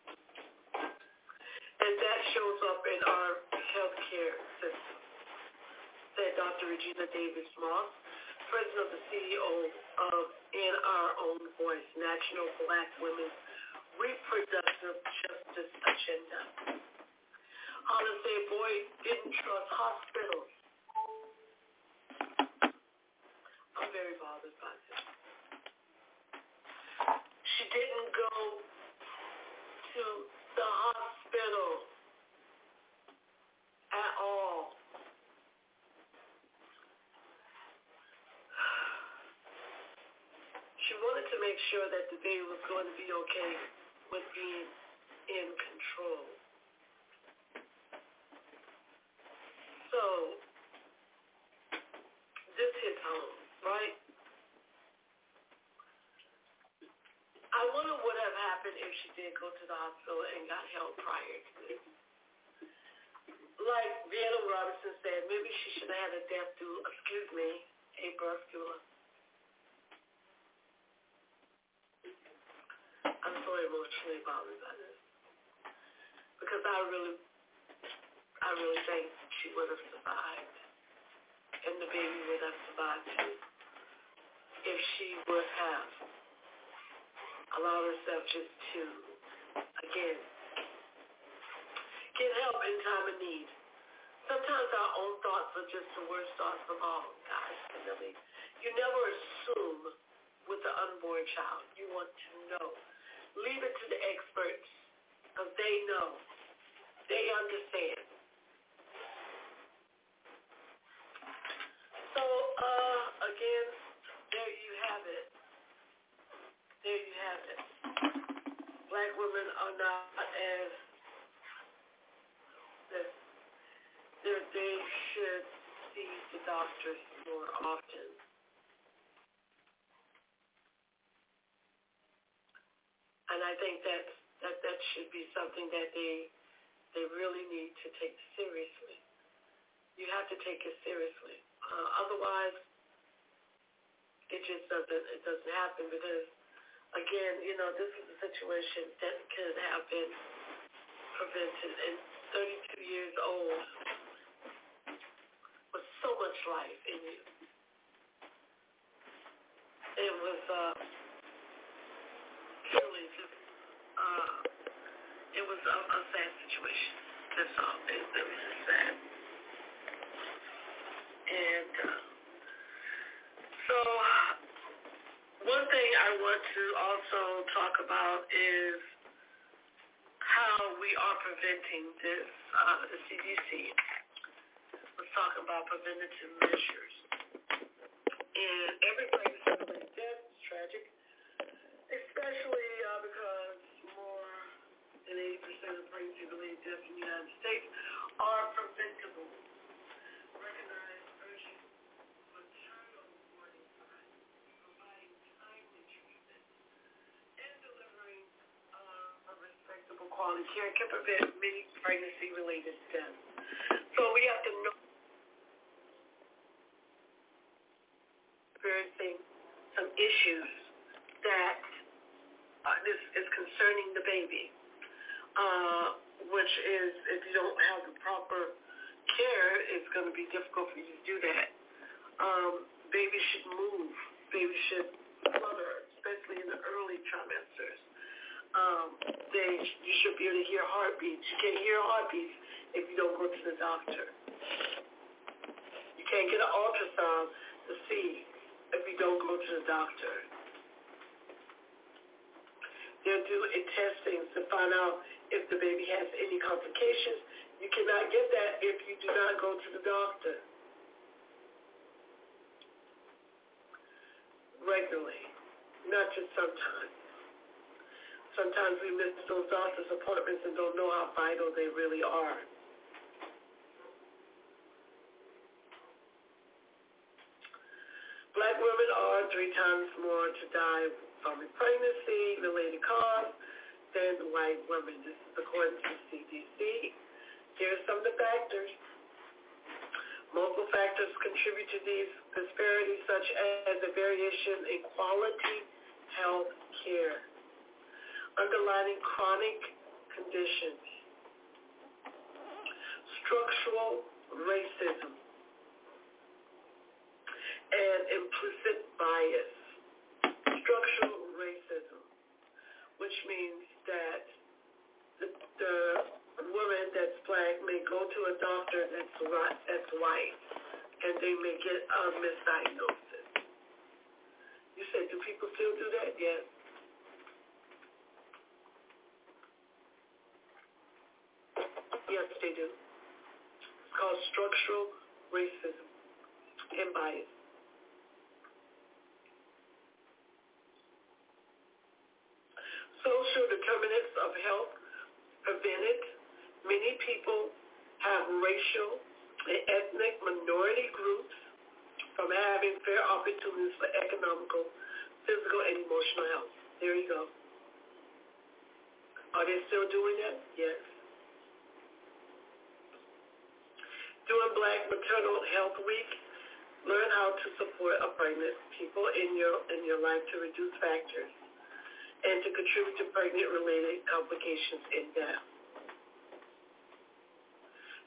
And that shows up in our healthcare system, said Dr. Regina Davis Moss, president of the CEO of In Voice, National Black Women's Reproductive Justice Agenda. Said, Bowie, didn't trust hospitals. I'm very bothered by this. She didn't go to the hospital at all. She wanted to make sure that the baby was going to be okay with being in control. So, this hits home, right? I wonder what would have happened if she did go to the hospital and got help prior to this. Like Vienna Robinson said, maybe she should have had a death doula, excuse me, a birth doula. I'm so emotionally bothered by this. Because I really, I really think she would have survived. And the baby would have survived too. If she would have allowed herself just to, again, get help in time of need. Sometimes our own thoughts are just the worst thoughts of all, guys. You never assume with the unborn child. You want to know. Leave it to the experts because they know. They understand. So, uh, again, there you have it. There you have it. Black women are not as, they should see the doctors more often. And I think that's, that that should be something that they they really need to take seriously. You have to take it seriously. Uh, otherwise, it just doesn't it doesn't happen because again, you know, this is a situation that could have been prevented. And 32 years old with so much life in you. It was uh, truly just, uh, it was a, a sad situation. That's all. It, it was just sad. And uh, so one thing I want to also talk about is how we are preventing this. Uh, the CDC was talking about preventative measures. And every pregnancy death is tragic, especially uh, because than 80% of pregnancy-related deaths in the United States are preventable. Recognize maternal warning and delivering uh, a respectable quality care can prevent many pregnancy-related deaths. So we have to know experiencing some issues that uh, this is concerning the baby, uh, which is if you don't have the proper care, it's going to be difficult for you to do that. Um, babies should move. Babies should flutter, especially in the early trimesters. Um, they, you should be able to hear heartbeats. You can't hear heartbeats if you don't go to the doctor. You can't get an ultrasound to see if you don't go to the doctor. They'll do a testing to find out if the baby has any complications. You cannot get that if you do not go to the doctor regularly, not just sometimes. Sometimes we miss those doctor's appointments and don't know how vital they really are. Black women are three times more to die from pregnancy-related cause than white women. This is according to CDC. Here's some of the factors. Multiple factors contribute to these disparities, such as a variation in quality health care, underlying chronic conditions, structural racism, and implicit bias. Structural racism, which means that the, the woman that's black may go to a doctor that's right, that's white, and they may get a misdiagnosis. You said, do people still do that? Yes. Yes, they do. It's called structural racism and bias. Social determinants of health prevented. Many people have racial and ethnic minority groups from having fair opportunities for economical, physical, and emotional health. There you go. Are they still doing that? Yes. During Black Maternal Health Week, learn how to support pregnant people in your in your life to reduce factors and to contribute to pregnant-related complications and death.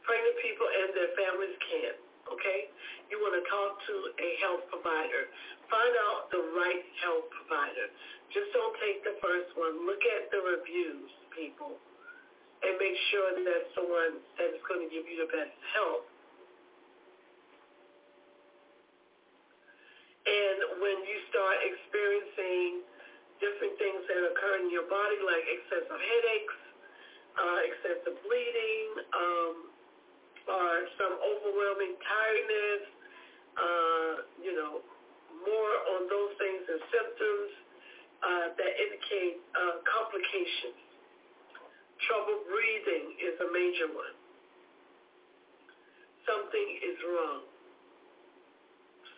Pregnant people and their families can't, okay? You want to talk to a health provider. Find out the right health provider. Just don't take the first one. Look at the reviews, people, and make sure that that's the one that is going to give you the best help. And when you start experiencing different things that occur in your body, like excessive headaches, uh, excessive bleeding, um, or some overwhelming tiredness, uh, you know, more on those things and symptoms uh, that indicate uh, complications. Trouble breathing is a major one. Something is wrong.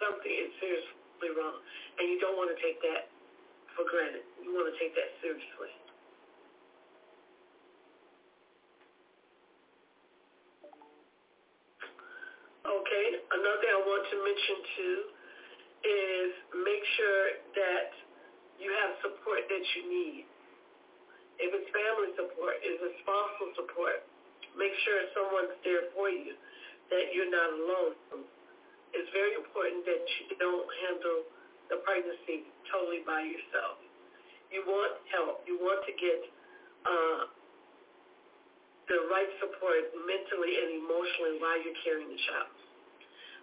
something is seriously wrong, and you don't want to take that for granted. You want to take that seriously. Okay, another thing I want to mention too is make sure that you have support that you need. If it's family support, if it's spousal support, make sure someone's there for you, that you're not alone. It's very important that you don't handle the pregnancy totally by yourself. You want help. You want to get uh, the right support mentally and emotionally while you're carrying the child.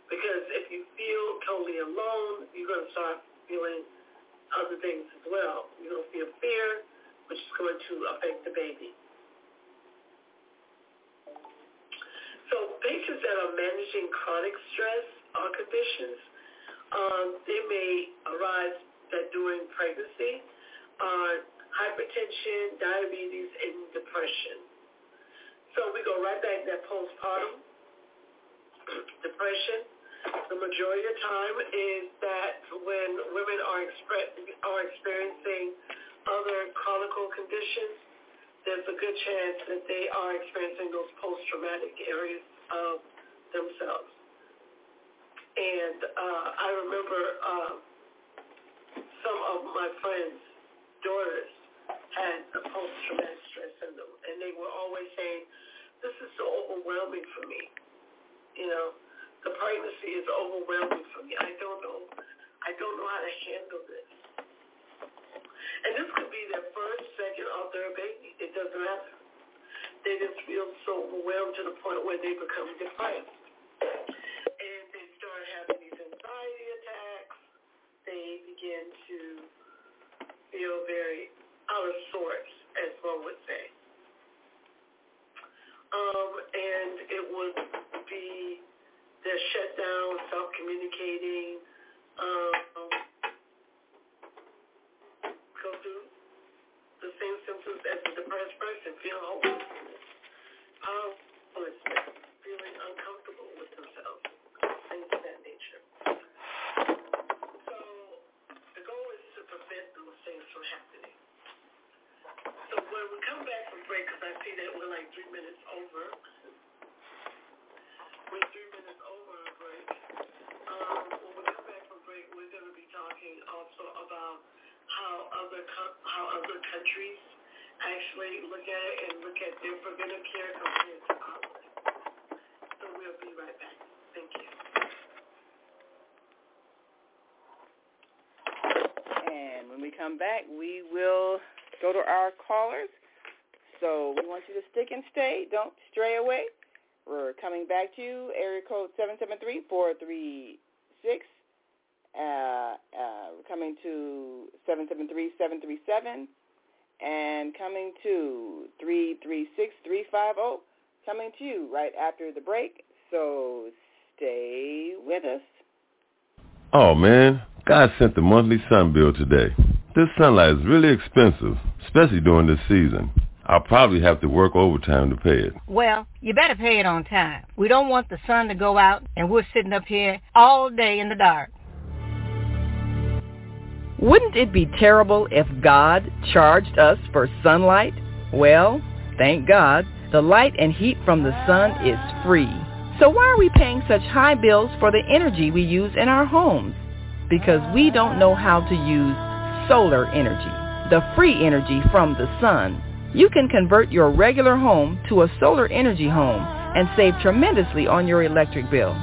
Because if you feel totally alone, you're going to start feeling other things as well. You're going to feel fear, which is going to affect the baby. So patients that are managing chronic stress or conditions, um, they may arise that during pregnancy are hypertension, diabetes, and depression. So we go right back to that postpartum depression. The majority of time is that when women are, expre- are experiencing other chronic conditions, there's a good chance that they are experiencing those post-traumatic areas of themselves. And uh, I remember uh, some of my friends' daughters had a post-traumatic stress syndrome, and they were always saying, "This is so overwhelming for me." You know, the pregnancy is overwhelming for me. I don't know. I don't know how to handle this. And this could be their first, second, or third baby. It doesn't matter. They just feel so overwhelmed to the point where they become depressed. And they start having these anxiety attacks. They begin to feel very out of sorts, as one would say. Um, and it would be the shutdown, self-communicating, um, go through the same symptoms as a depressed person, feel hopeless, powerlessness, feeling uncomfortable with themselves, things of that nature. So the goal is to prevent those things from happening. So when we come back from break, because I see that we're like three minutes over, we're three minutes over our break. Um, when we come back from break, we're going to be talking also about how other co- how other countries actually look at it and look at their preventive care compared to ours. So we'll be right back. Thank you. And when come back, we will go to our callers. So we want you to stick and stay. Don't stray away. We're coming back to you. Area code 773-436. Uh, uh, coming to 773-737. And coming to 336-350. Coming to you right after the break. So stay with us. Oh man, God sent the monthly sun bill today. This sunlight is really expensive, especially during this season. I'll probably have to work overtime to pay it. Well, you better pay it on time. We don't want the sun to go out and we're sitting up here all day in the dark. Wouldn't it be terrible if God charged us for sunlight? Well, thank God, the light and heat from the sun is free. So why are we paying such high bills for the energy we use in our homes? Because we don't know how to use solar energy, the free energy from the sun. You can convert your regular home to a solar energy home and save tremendously on your electric bill.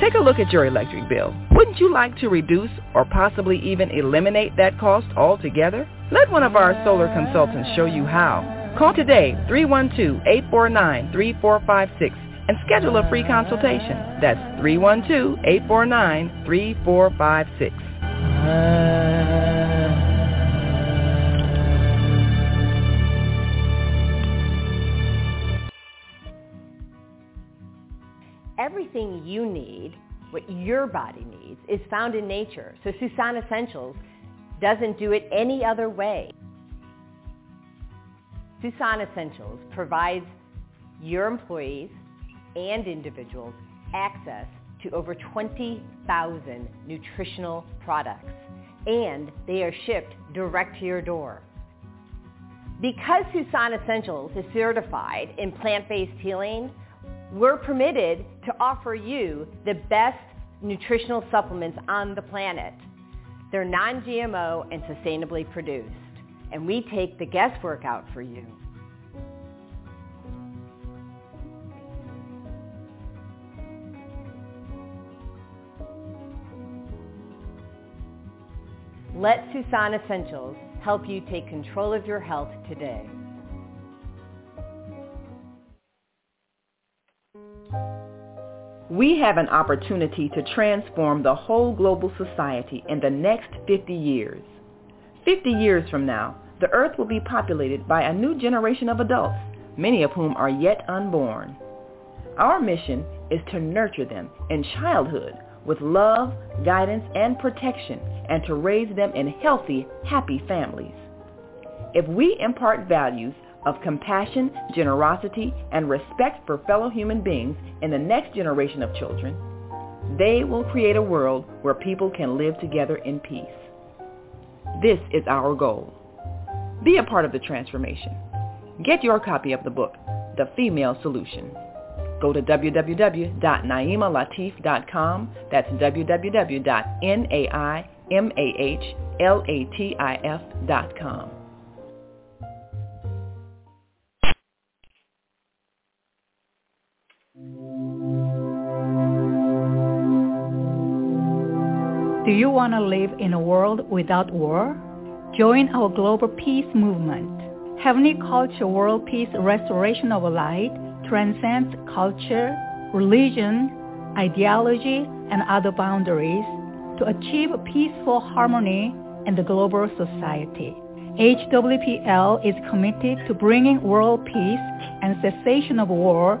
Take a look at your electric bill. Wouldn't you like to reduce or possibly even eliminate that cost altogether? Let one of our solar consultants show you how. Call today 312-849-3456 and schedule a free consultation. That's 312-849-3456. Everything you need, what your body needs, is found in nature. So Susan Essentials doesn't do it any other way. Susan Essentials provides your employees and individuals access to over 20,000 nutritional products, and they are shipped direct to your door. Because Susan Essentials is certified in plant-based healing, we're permitted to offer you the best nutritional supplements on the planet. They're non-GMO and sustainably produced, and we take the guesswork out for you. Let Susan Essentials help you take control of your health today. We have an opportunity to transform the whole global society in the next 50 years. 50 years from now, the earth will be populated by a new generation of adults, many of whom are yet unborn. Our mission is to nurture them in childhood with love, guidance, and protection, and to raise them in healthy, happy families. If we impart values of compassion, generosity, and respect for fellow human beings in the next generation of children, they will create a world where people can live together in peace. This is our goal. Be a part of the transformation. Get your copy of the book, The Female Solution. Go to www.naimahlatif.com. That's www.n-a-i-m-a-h-l-a-t-i-f.com. Do you want to live in a world without war? Join our global peace movement. Heavenly Culture World Peace Restoration of Light transcends culture, religion, ideology, and other boundaries to achieve peaceful harmony in the global society. HWPL is committed to bringing world peace and cessation of war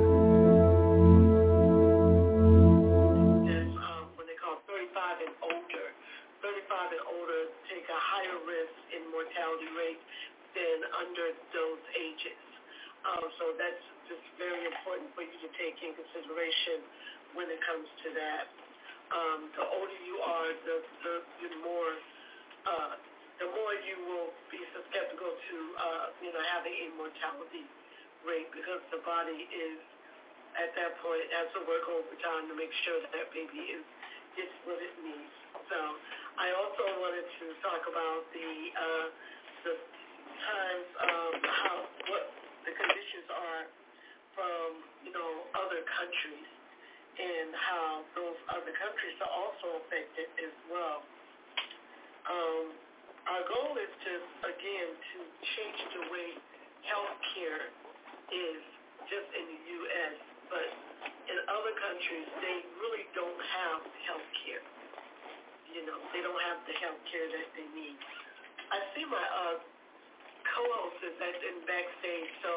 so that's just very important for you to take in consideration when it comes to that. Um, the older you are, the, the, the more uh, the more you will be susceptible to uh, you know having a mortality rate because the body is at that point has to work overtime to make sure that that baby is gets what it needs. So I also wanted to talk about the uh, the times of how what the conditions are from, you know, other countries and how those other countries are also affected as well. Um, our goal is to, again, to change the way healthcare is just in the U.S., but in other countries, they really don't have health care. You know, they don't have the health care that they need. I see my uh, co-host is at, in backstage, so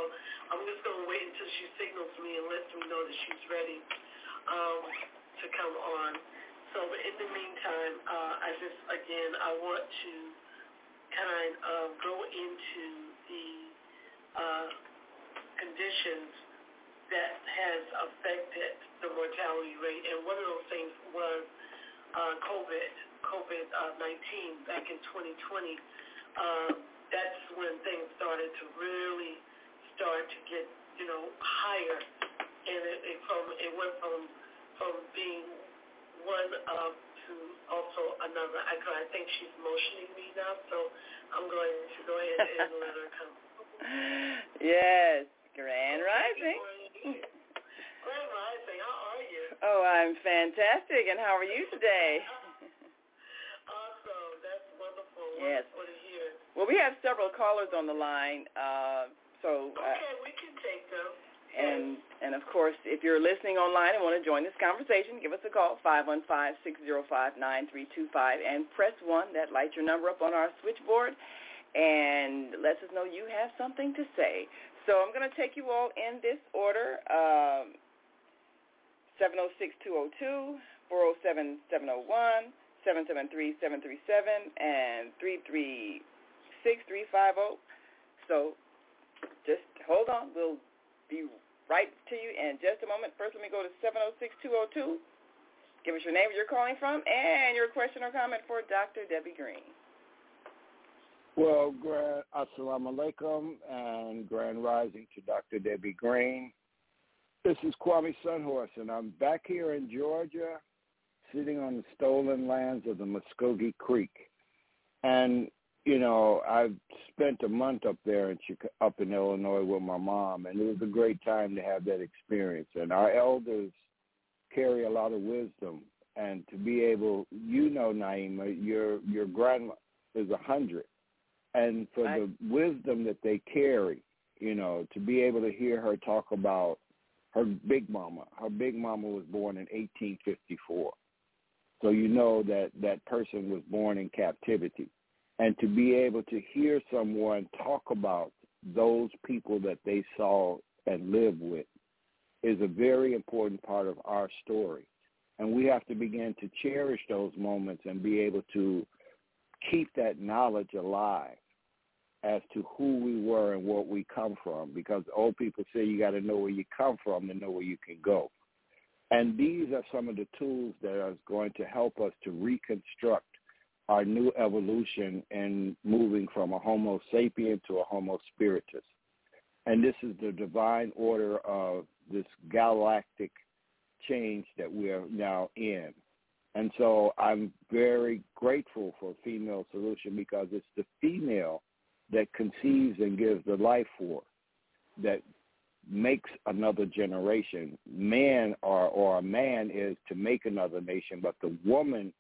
I'm just going to wait until she signals me and lets me know that she's ready um, to come on. So in the meantime, uh, I just, again, I want to kind of go into the uh, conditions that has affected the mortality rate. And one of those things was uh, COVID, COVID-19 back in 2020. Um, that's when things started to really start to get, you know, higher. And it, it from it went from from being one uh, to also another. I, I think she's motioning me now, so I'm going to go ahead and let her come. Yes, Grand Rising. Grand Rising, how are you? Oh, I'm fantastic. And how are you today? awesome. That's wonderful. Yes. Wonderful to hear. Well, we have several callers on the line, uh, so uh, okay, we can take them. and And of course, if you're listening online and want to join this conversation, give us a call, 515-605-9325, and press 1. That lights your number up on our switchboard and lets us know you have something to say. So I'm going to take you all in this order. Um, 706-202, 407-701, 773-737, and 336-350. Oh. So just hold on. We'll be right to you in just a moment. First, let me go to 706-202. Give us your name, where you're calling from, and your question or comment for Dr. Debbie Green. Well, grand, assalamu alaikum and grand rising to Dr. Debbie Green. This is Kwame Sunhorse, and I'm back here in Georgia, sitting on the stolen lands of the Muskogee Creek. And, you know, I've spent a month up there in Chicago, up in Illinois with my mom, and it was a great time to have that experience. And our elders carry a lot of wisdom, and to be able, you know, Naimah, your your grandma is a hundred, and for the wisdom that they carry, you know, to be able to hear her talk about her big mama. Her big mama was born in 1854. So you know that that person was born in captivity. And to be able to hear someone talk about those people that they saw and lived with is a very important part of our story. And we have to begin to cherish those moments and be able to keep that knowledge alive as to who we were and what we come from because old people say you got to know where you come from to know where you can go. And these are some of the tools that are going to help us to reconstruct our new evolution in moving from a Homo sapien to a Homo spiritus. And this is the divine order of this galactic change that we are now in. And so I'm very grateful for Female Solution because it's the female that conceives and gives the life force that makes another generation. Man or, or a man is to make another nation, but the woman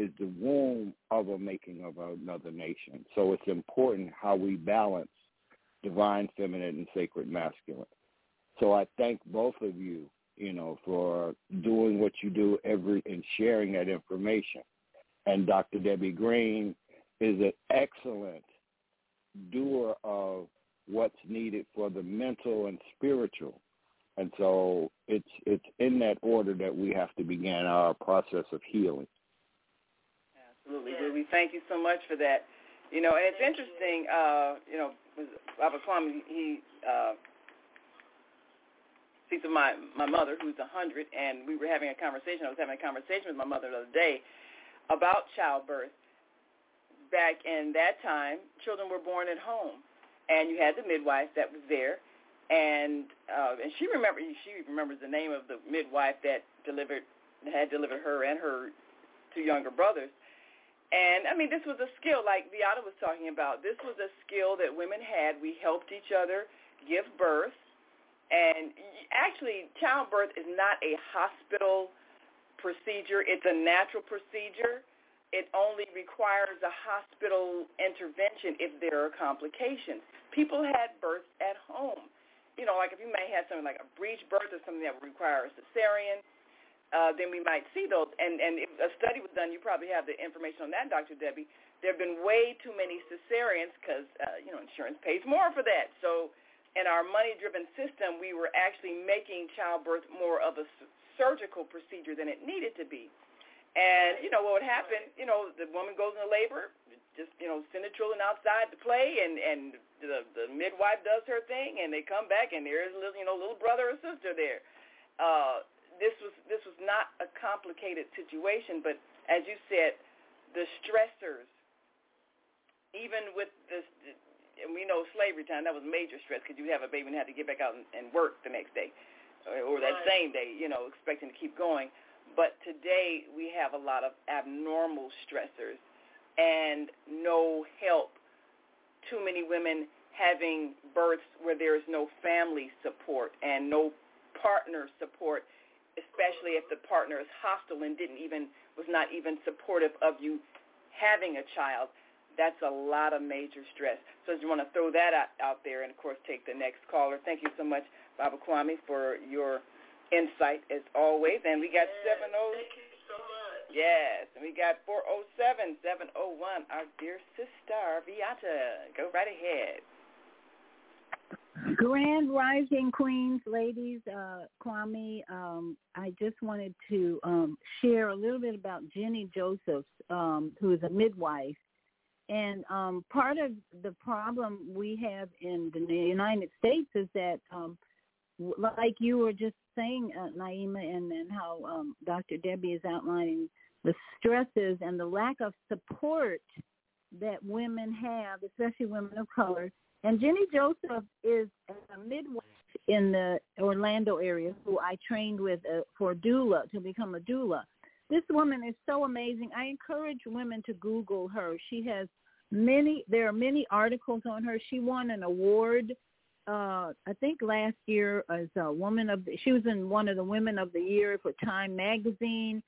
is the womb of a making of another nation. So it's important how we balance divine feminine and sacred masculine. So I thank both of you, you know, for doing what you do every and sharing that information. And Dr. Debbie Green is an excellent doer of what's needed for the mental and spiritual. And so it's it's in that order that we have to begin our process of healing. Absolutely. Well, we thank you so much for that. You know, and it's interesting, uh, you know, Robert Kwame, he uh, speaks of my, my mother, who's a 100, and we were having a conversation. I was having a conversation with my mother the other day about childbirth back in that time, children were born at home, and you had the midwife that was there, and uh, and she remember she remembers the name of the midwife that delivered had delivered her and her two younger brothers. And I mean, this was a skill like Viata was talking about. This was a skill that women had. We helped each other give birth. And actually, childbirth is not a hospital procedure. It's a natural procedure it only requires a hospital intervention if there are complications. People had births at home. You know, like if you may have something like a breech birth or something that would require a cesarean, uh, then we might see those. And, and if a study was done, you probably have the information on that, Dr. Debbie. There have been way too many cesareans because, uh, you know, insurance pays more for that. So in our money-driven system, we were actually making childbirth more of a surgical procedure than it needed to be. And, you know, what would happen, you know, the woman goes into labor, just, you know, send the children outside to play, and, and the, the midwife does her thing, and they come back, and there's, little, you know, little brother or sister there. Uh, this was this was not a complicated situation, but as you said, the stressors, even with this, and we know slavery time, that was major stress because you have a baby and have to get back out and, and work the next day, or, or that right. same day, you know, expecting to keep going. But today we have a lot of abnormal stressors and no help. Too many women having births where there is no family support and no partner support, especially if the partner is hostile and didn't even was not even supportive of you having a child. That's a lot of major stress. So I just want to throw that out, out there and, of course, take the next caller. Thank you so much Baba Kwame, for your insight as always. And we got yes, 70. Thank you so much. Yes, and we got 407 701, our dear sister, Viata. Go right ahead. Grand Rising Queens, ladies, uh, Kwame, um, I just wanted to um, share a little bit about Jennie Josephs, um, who is a midwife. And um, part of the problem we have in the United States is that, um, like you were just saying, uh, Naimah, and, and how um, Dr. Debbie is outlining the stresses and the lack of support that women have, especially women of color, and Jennie Joseph is a midwife in the Orlando area who I trained with uh, for doula to become a doula. This woman is so amazing. I encourage women to Google her. She has many. There are many articles on her. She won an award. Uh, I think last year as a woman of. The, she was in one of the Women of the Year for Time magazine,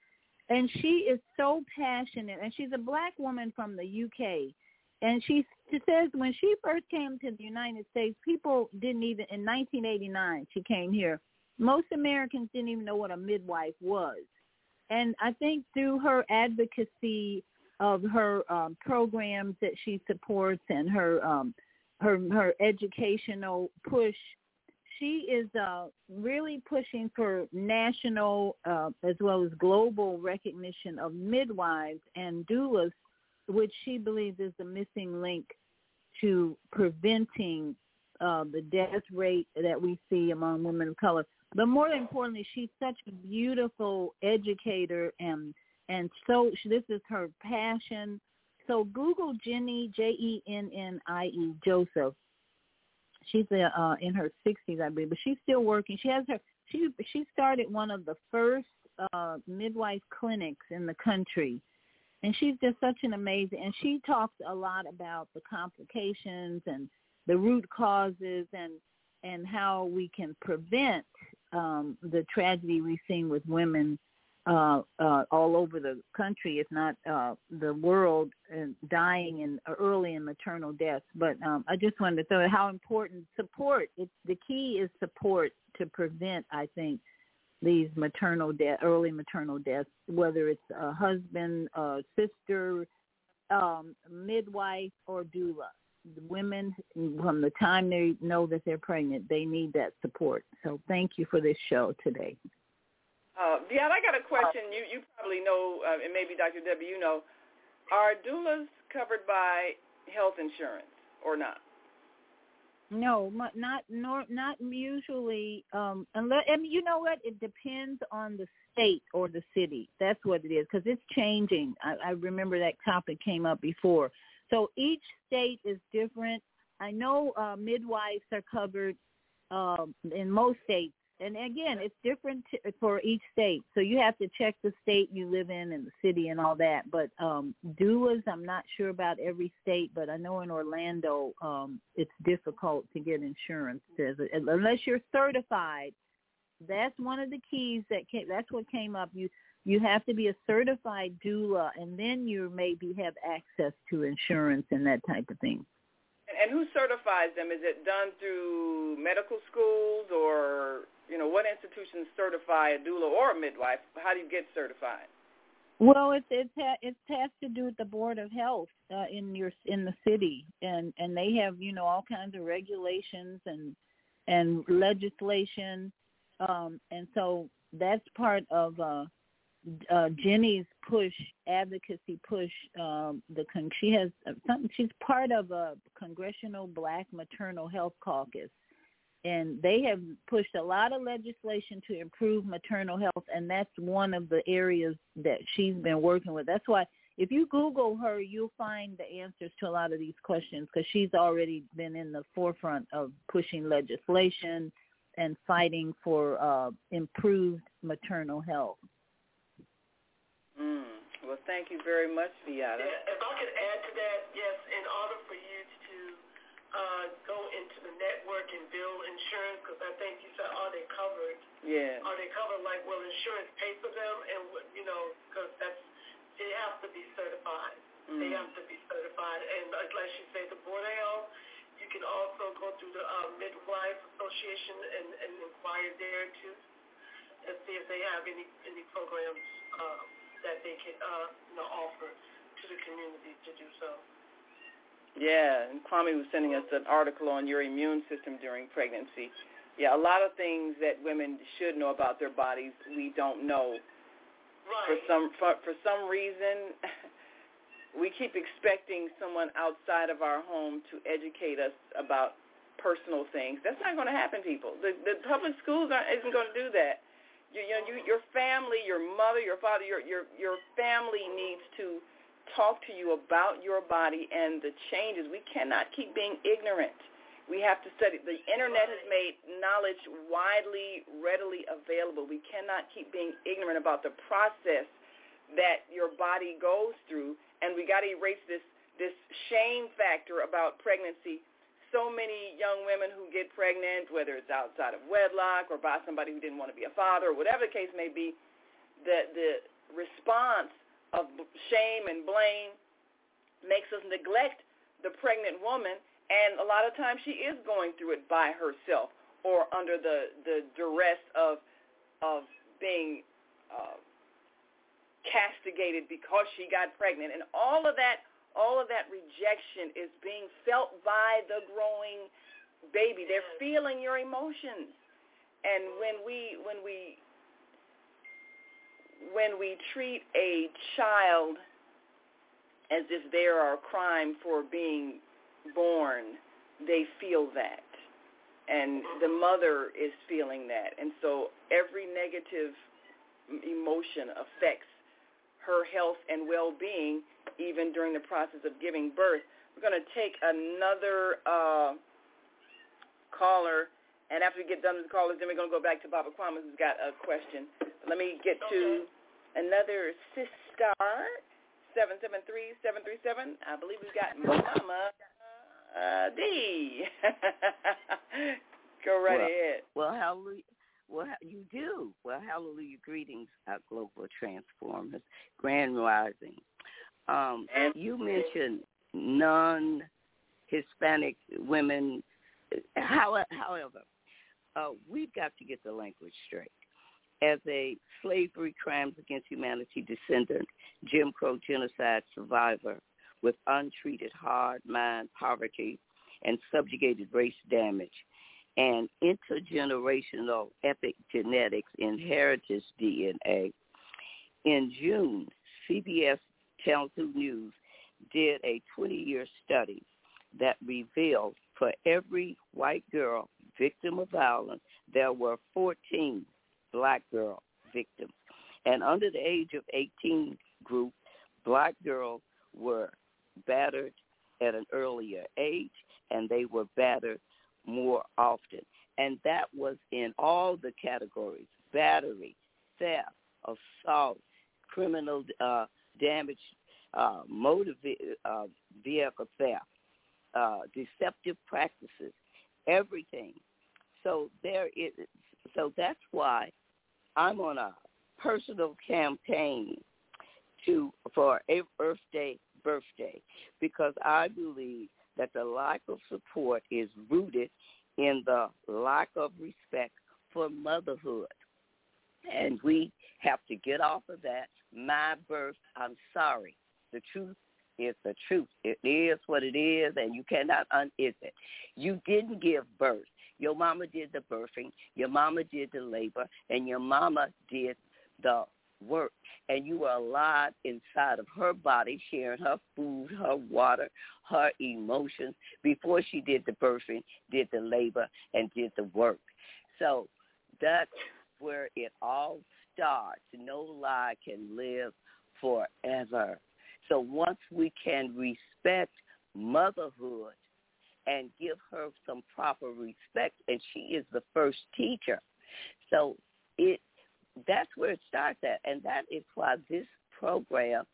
and she is so passionate. And she's a black woman from the UK and she, she says when she first came to the United States, people didn't even, in 1989, she came here, most Americans didn't even know what a midwife was. And I think through her advocacy of her um, programs that she supports and her um, her her educational push, she is uh, really pushing for national uh, as well as global recognition of midwives and doulas which she believes is the missing link to preventing uh, the death rate that we see among women of color. But more importantly, she's such a beautiful educator, and and so she, this is her passion. So Google Jennie J E N N I E Joseph. She's uh, in her 60s, I believe, but she's still working. She has her she she started one of the first uh, midwife clinics in the country and she's just such an amazing and she talks a lot about the complications and the root causes and and how we can prevent um the tragedy we've seen with women uh uh all over the country if not uh the world and dying in early in maternal deaths. But um i just wanted to throw how important support it's the key is support to prevent i think these maternal death, early maternal deaths, whether it's a husband, a sister, um, midwife, or doula. The women, from the time they know that they're pregnant, they need that support. So thank you for this show today. Uh, yeah, I got a question. You you probably know, uh, and maybe Dr. Debbie, you know, are doulas covered by health insurance or not? No, not nor not usually. Um, unless you know what? It depends on the state or the city. That's what it is because it's changing. I, I remember that topic came up before. So each state is different. I know uh, midwives are covered um, in most states and again, it's different t- for each state. So you have to check the state you live in and the city and all that. But um doulas, I'm not sure about every state, but I know in Orlando, um it's difficult to get insurance unless you're certified. That's one of the keys that came, that's what came up. You you have to be a certified doula, and then you maybe have access to insurance and that type of thing. And who certifies them? Is it done through medical schools or you know, what institutions certify a doula or a midwife? How do you get certified? Well, it's it's it has to do with the board of health uh, in your in the city, and and they have you know all kinds of regulations and and legislation, um, and so that's part of uh, uh, Jennie's push advocacy push. Um, the con- she has something. She's part of a congressional Black Maternal Health Caucus, and they have pushed a lot of legislation to improve maternal health and that's one of the areas that she's been working with that's why if you google her you'll find the answers to a lot of these questions because she's already been in the forefront of pushing legislation and fighting for uh, improved maternal health. Well thank you very much Viata. Yeah, if i could add to that yes in order for you to uh, go into the network and bill insurance? Because I think you said, are they covered? Yeah. Are they covered? Like, will insurance pay for them? And you know, because that's they have to be certified. Mm. They have to be certified. And like she said, the board of health You can also go through the uh, Midwife Association and, and inquire there too, and see if they have any any programs uh, that they can uh, you know offer to the community to do so. Yeah, and Kwame was sending us an article on your immune system during pregnancy. Yeah, a lot of things that women should know about their bodies we don't know. Right. For some for, for some reason, we keep expecting someone outside of our home to educate us about personal things. That's not going to happen, people. The the public schools aren't isn't going to do that. You, you know, you, your family, your mother, your father, your your your family needs to talk to you about your body and the changes. We cannot keep being ignorant. We have to study. The internet has made knowledge widely, readily available. We cannot keep being ignorant about the process that your body goes through, and we got to erase this this shame factor about pregnancy. So many young women who get pregnant, whether it's outside of wedlock or by somebody who didn't want to be a father, or whatever the case may be, the the response of shame and blame makes us neglect the pregnant woman and a lot of times she is going through it by herself or under the the duress of of being uh, castigated because she got pregnant. And all of that all of that rejection is being felt by the growing baby they're feeling your emotions and when we when we when we treat a child as if they are a crime for being born, they feel that. And the mother is feeling that. And so every negative emotion affects her health and well-being even during the process of giving birth. We're going to take another uh, caller. And after we get done with the callers, then we're going to go back to Baba Kwame who's got a question. Let me get to another sister, 773-737. I believe we've got Mama uh, D. Go right well, ahead. Well, hallelujah. Well, you do. Well, hallelujah. Greetings, our global transformers. Grand Rising. Um, you mentioned non-Hispanic women. However, uh, we've got to get the language straight. As a slavery crimes against humanity descendant, Jim Crow genocide survivor with untreated hard mind poverty and subjugated race damage, and intergenerational epigenetics inheritance DNA. In June, CBS 2 News did a 20-year study that revealed for every white girl victim of violence, there were 14 black girl victims. And under the age of 18 group, black girls were battered at an earlier age and they were battered more often. And that was in all the categories, battery, theft, assault, criminal uh, damage, uh, motor uh, vehicle theft, uh, deceptive practices, everything. So there is, so that's why I'm on a personal campaign to for Earth Day birthday because I believe that the lack of support is rooted in the lack of respect for motherhood. And we have to get off of that. My birth, I'm sorry. The truth is the truth. It is what it is, and you cannot un it. You didn't give birth. Your mama did the birthing. Your mama did the labor, and your mama did the work and you were alive inside of her body, sharing her food, her water, her emotions before she did the birthing, did the labor, and did the work. So that's where it all starts. No lie can live forever. So once we can respect motherhood and give her some proper respect, and she is the first teacher. So it that's where it starts at. And that is why this program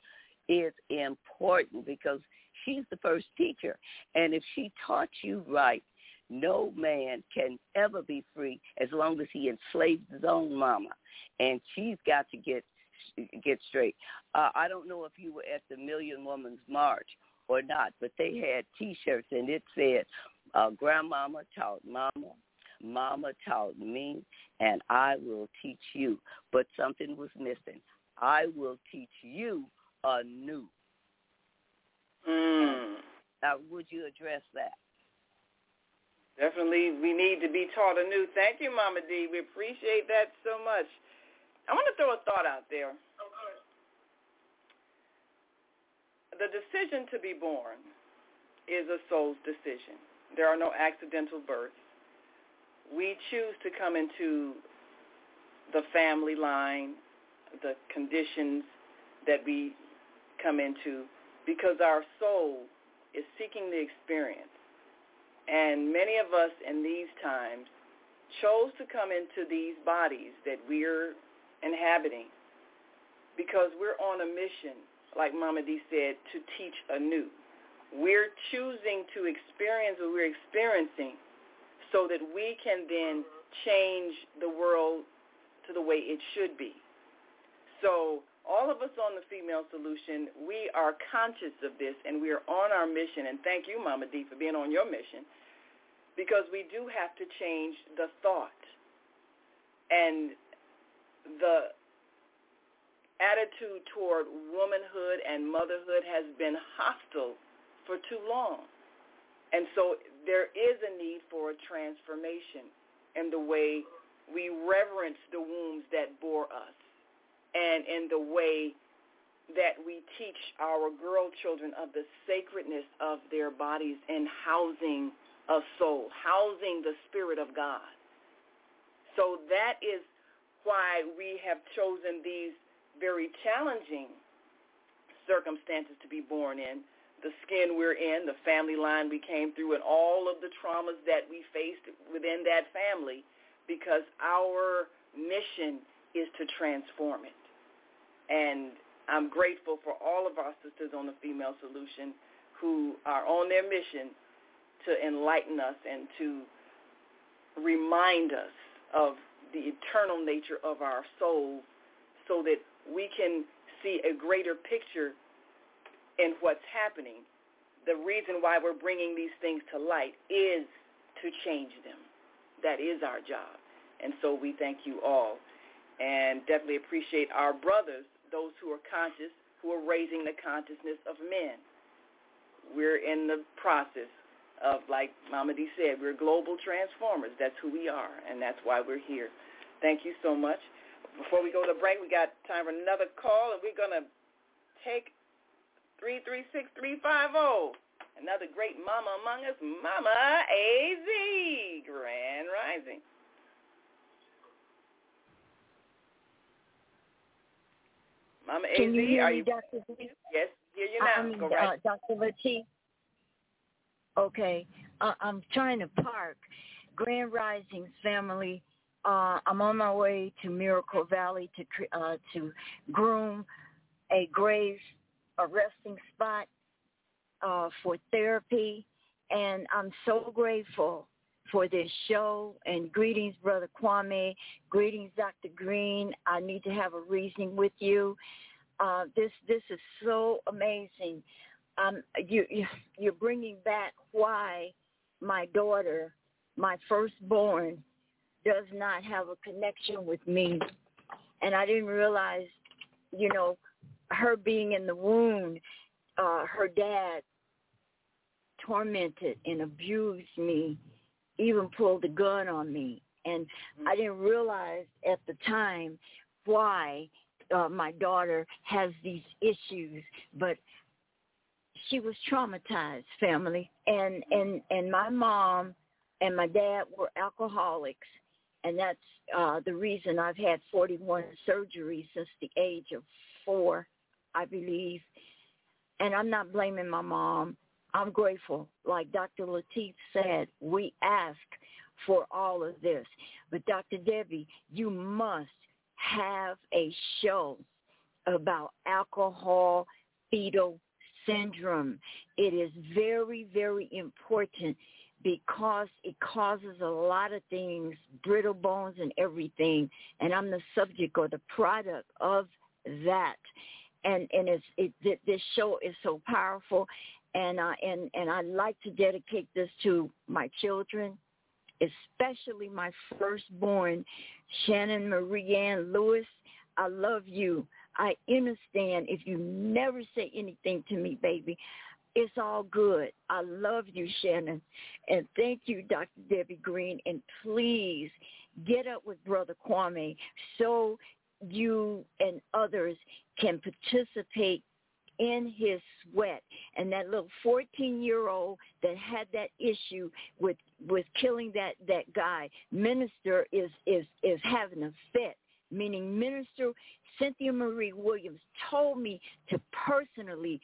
is important because she's the first teacher. And if she taught you right, no man can ever be free as long as he enslaves his own mama. And she's got to get get straight. Uh, I don't know if you were at the Million Women's March or not, but they had T-shirts and it said, Uh, grandmama taught mama, mama taught me, and I will teach you. But something was missing. I will teach you anew. Mm. Now, would you address that? Definitely, we need to be taught anew. Thank you, Mama D. We appreciate that so much. I want to throw a thought out there. The decision to be born is a soul's decision. There are no accidental births. We choose to come into the family line, the conditions that we come into, because our soul is seeking the experience. And many of us in these times chose to come into these bodies that we're inhabiting because we're on a mission, like Mama D said, to teach anew. We're choosing to experience what we're experiencing so that we can then change the world to the way it should be. So all of us on the Female Solution, we are conscious of this and we are on our mission. And thank you, Mama D, for being on your mission because we do have to change the thought and the attitude toward womanhood and motherhood has been hostile for too long. And so there is a need for a transformation in the way we reverence the wombs that bore us and in the way that we teach our girl children of the sacredness of their bodies and housing a soul, housing the Spirit of God. So that is why we have chosen these very challenging circumstances to be born in, the skin we're in, the family line we came through, and all of the traumas that we faced within that family, because our mission is to transform it. And I'm grateful for all of our sisters on the Female Solution who are on their mission to enlighten us and to remind us of the eternal nature of our soul so that we can see a greater picture in what's happening. The reason why we're bringing these things to light is to change them. That is our job. And so we thank you all and definitely appreciate our brothers, those who are conscious, who are raising the consciousness of men. We're in the process of, like Mama D said, we're global transformers. That's who we are, and that's why we're here. Thank you so much. Before we go to break, we got time for another call, and we're going to take 336350. Another great mama among us, Mama AZ, Grand Rising. Mama Can AZ, you hear are me, you? Dr. Z? Yes, hear you now. I mean, Go right. uh, Dr. Latif. Okay, uh, I'm trying to park. Grand Risings family. Uh, I'm on my way to Miracle Valley to uh, to groom a grave, a resting spot uh, for therapy, and I'm so grateful for this show. And greetings, Brother Kwame. Greetings, Dr. Green. I need to have a reasoning with you. Uh, this this is so amazing. Um, you, you you're bringing back why my daughter, my firstborn, does not have a connection with me, and I didn't realize, you know, her being in the womb, uh, her dad tormented and abused me, even pulled a gun on me, and I didn't realize at the time why uh, my daughter has these issues, but she was traumatized family. And and and my mom and my dad were alcoholics. And that's uh the reason I've had 41 surgeries since the age of 4 I believe. And I'm not blaming my mom I'm grateful like Dr. Latif said we ask for all of this but Dr. Debbie you must have a show about alcohol fetal syndrome. It is very, very important because it causes a lot of things, brittle bones and everything. And I'm the subject or the product of that. and and it's it, this show is so powerful, and uh, and and I'd like to dedicate this to my children, especially my firstborn, Shannon Marie Ann Lewis. I love you. I understand if you never say anything to me, baby. It's all good. I love you, Shannon. And thank you, Dr. Debbie Green. And please get up with Brother Kwame so you and others can participate in his sweat and that little 14 year old that had that issue with with killing that that guy minister is is is having a fit meaning minister cynthia marie williams told me to personally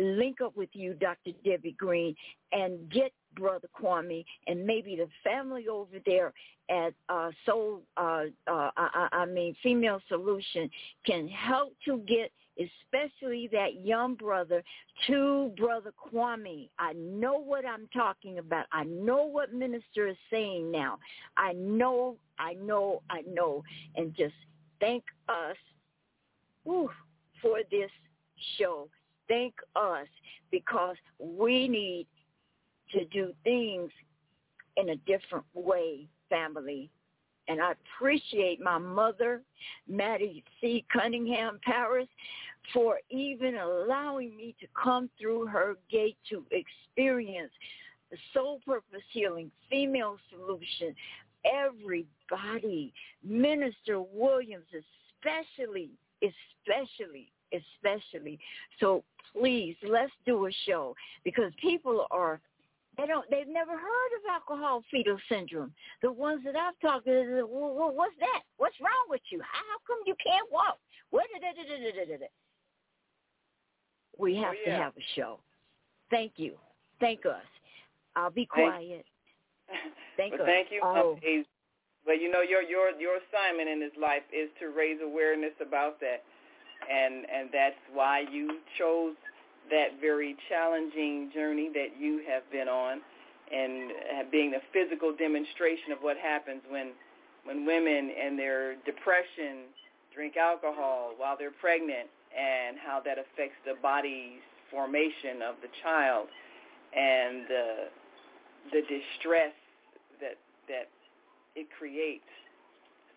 link up with you, Dr. Debbie Green, and get Brother Kwame and maybe the family over there at uh, Soul, uh, uh, I, I mean, Female Solution can help to get especially that young brother to Brother Kwame. I know what I'm talking about. I know what minister is saying now. I know, I know, I know. And just thank us whew, for this show thank us because we need to do things in a different way, family. And I appreciate my mother, Maddie C. Cunningham Paris, for even allowing me to come through her gate to experience the soul purpose healing, female solution, everybody, Minister Williams especially, especially, especially. So please, let's do a show because people are they don't they've never heard of alcohol fetal syndrome. The ones that I've talked to, well, what's that? What's wrong with you? How come you can't walk? What? We oh, have oh, yeah. to have a show. Thank you. Thank us. I'll be quiet. Thank well, us. Thank you. Oh. But you know your your your assignment in this life is to raise awareness about that and and that's why you chose that very challenging journey that you have been on and being a physical demonstration of what happens when when women and their depression drink alcohol while they're pregnant and how that affects the body's formation of the child and the the distress that that it creates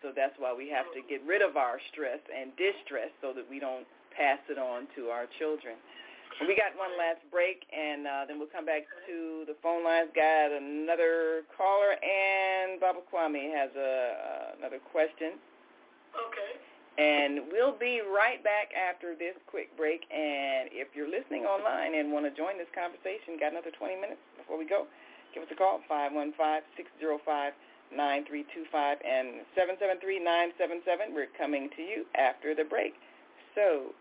so that's why we have to get rid of our stress and distress so that we don't pass it on to our children. We got one last break, and uh, then we'll come back to the phone lines. Got another caller, and Baba Kwame has a, uh, another question. Okay. And we'll be right back after this quick break. And if you're listening online and want to join this conversation, got another 20 minutes before we go, give us a call, 515 605 9325 and 773-977. We're coming to you after the break. So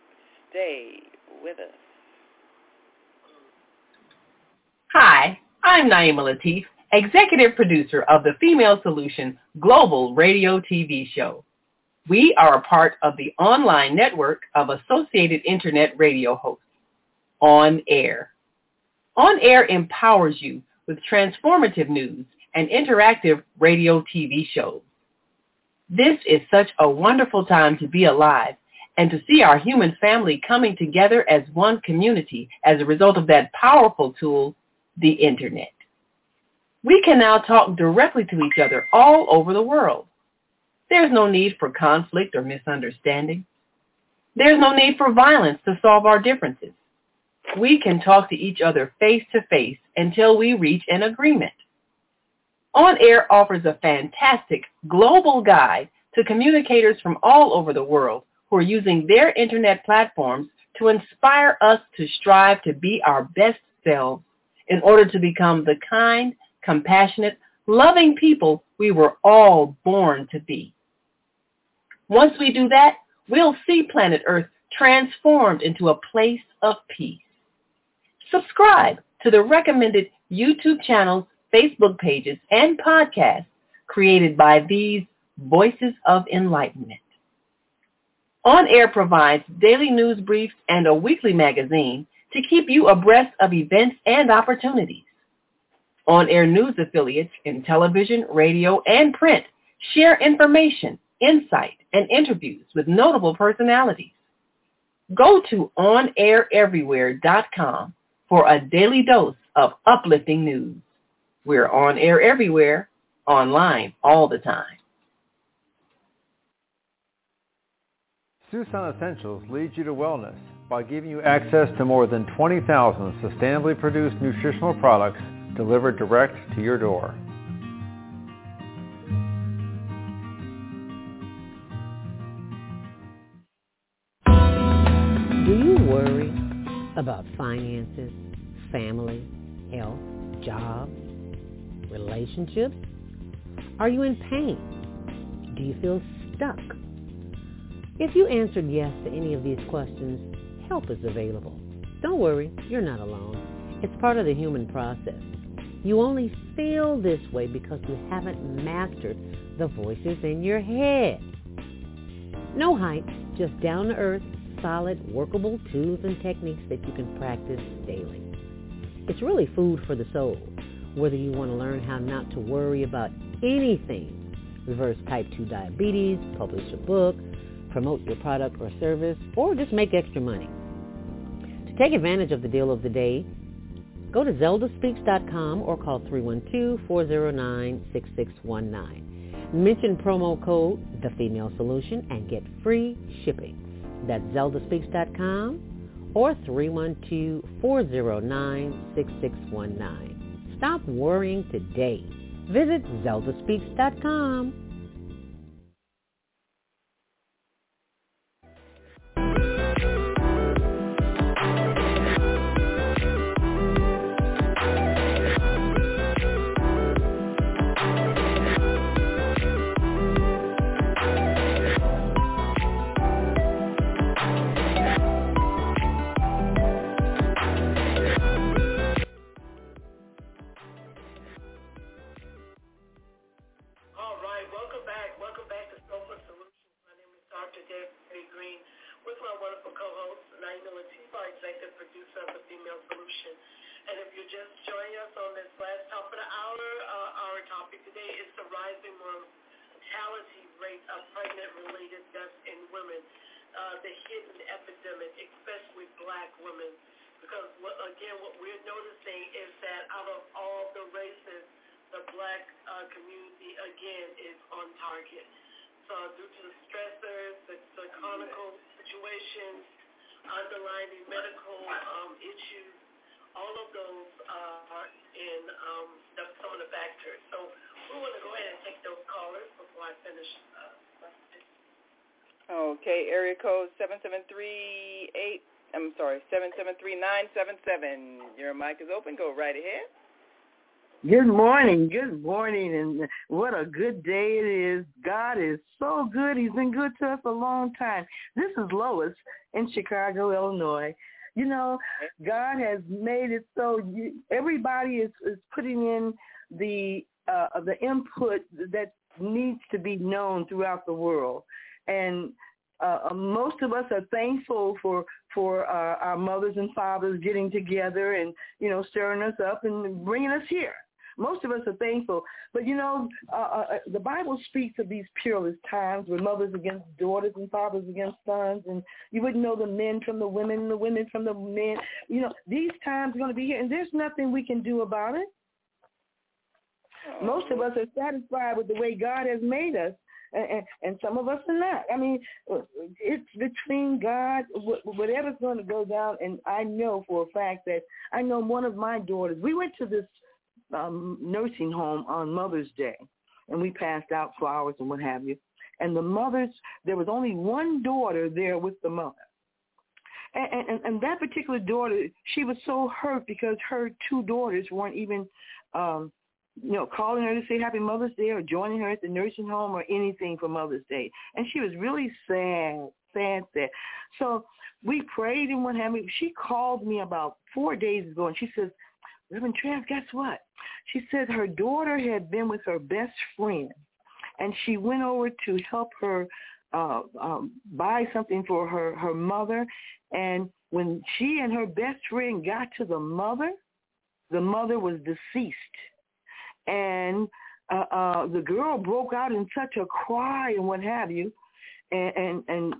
stay with us. Hi, I'm Naimah Latif, executive producer of the Female Solution Global Radio TV show. We are a part of the online network of Associated Internet radio hosts, On Air. On Air empowers you with transformative news and interactive radio TV shows. This is such a wonderful time to be alive and to see our human family coming together as one community as a result of that powerful tool, the Internet. We can now talk directly to each other all over the world. There's no need for conflict or misunderstanding. There's no need for violence to solve our differences. We can talk to each other face to face until we reach an agreement. On Air offers a fantastic global guide to communicators from all over the world who are using their internet platforms to inspire us to strive to be our best selves in order to become the kind, compassionate, loving people we were all born to be. Once we do that, we'll see planet Earth transformed into a place of peace. Subscribe to the recommended YouTube channels Facebook pages, and podcasts created by these Voices of Enlightenment. On Air provides daily news briefs and a weekly magazine to keep you abreast of events and opportunities. On Air news affiliates in television, radio, and print share information, insight, and interviews with notable personalities. Go to onaireverywhere.com for a daily dose of uplifting news. We're on air everywhere, online all the time. Susan Essentials leads you to wellness by giving you access to more than 20,000 sustainably produced nutritional products delivered direct to your door. About finances, family, health, job, relationships? Are you in pain? Do you feel stuck? If you answered yes to any of these questions, help is available. Don't worry, you're not alone. It's part of the human process. You only feel this way because you haven't mastered the voices in your head. No hype, just down-to-earth, solid, workable tools and techniques that you can practice daily. It's really food for the soul, whether you want to learn how not to worry about anything, reverse type 2 diabetes, publish a book, promote your product or service, or just make extra money. To take advantage of the deal of the day, go to zeldaspeaks.com or call 312-409-6619. Mention promo code The Female Solution and get free shipping. That's zeldaspeaks.com or 312-409-6619. Stop worrying today. Visit zeldaspeaks.com. wonderful co-host, Naimah Latifa, executive producer of The Female Solution. And if you're just joining us on this last top of the hour, uh, our topic today is the rising mortality rate of pregnant-related deaths in women, uh, the hidden epidemic, especially black women. Because, again, what we're noticing is that out of all the races, the black uh, community again is on target. So due to the stressors, the, the chronic situations, underlying medical um, issues, all of those uh, are in um, the, some of the factors. So we want to go ahead and take those callers before I finish. Uh, Okay, area code seven seven three eight. I'm sorry, seven seven three nine seven seven. Your mic is open. Go right ahead. Good morning, good morning, and what a good day it is. God is so good. He's been good to us a long time. This is Lois in Chicago, Illinois. You know, God has made it so you, everybody is, is putting in the uh, the input that needs to be known throughout the world, and uh, most of us are thankful for for uh, our mothers and fathers getting together and you know stirring us up and bringing us here. Most of us are thankful, but you know uh, uh, the Bible speaks of these peerless times where mothers against daughters and fathers against sons, and you wouldn't know the men from the women, the women from the men. You know these times are going to be here, and there's nothing we can do about it. Most of us are satisfied with the way God has made us, and, and, and some of us are not. I mean, it's between God, whatever's going to go down. And I know for a fact that I know one of my daughters. We went to this um, nursing home on Mother's Day, and we passed out flowers and what have you. And the mothers, there was only one daughter there with the mother. And, and, and that particular daughter, she was so hurt because her two daughters weren't even um, you know, calling her to say Happy Mother's Day or joining her at the nursing home or anything for Mother's Day. And she was really sad, sad, sad. So we prayed and what have you. She called me about four days ago and she says, Reverend Trav, guess what? She said her daughter had been with her best friend and she went over to help her uh, um, buy something for her, her mother. And when she and her best friend got to the mother, the mother was deceased and uh, uh, the girl broke out in such a cry and what have you, and and, and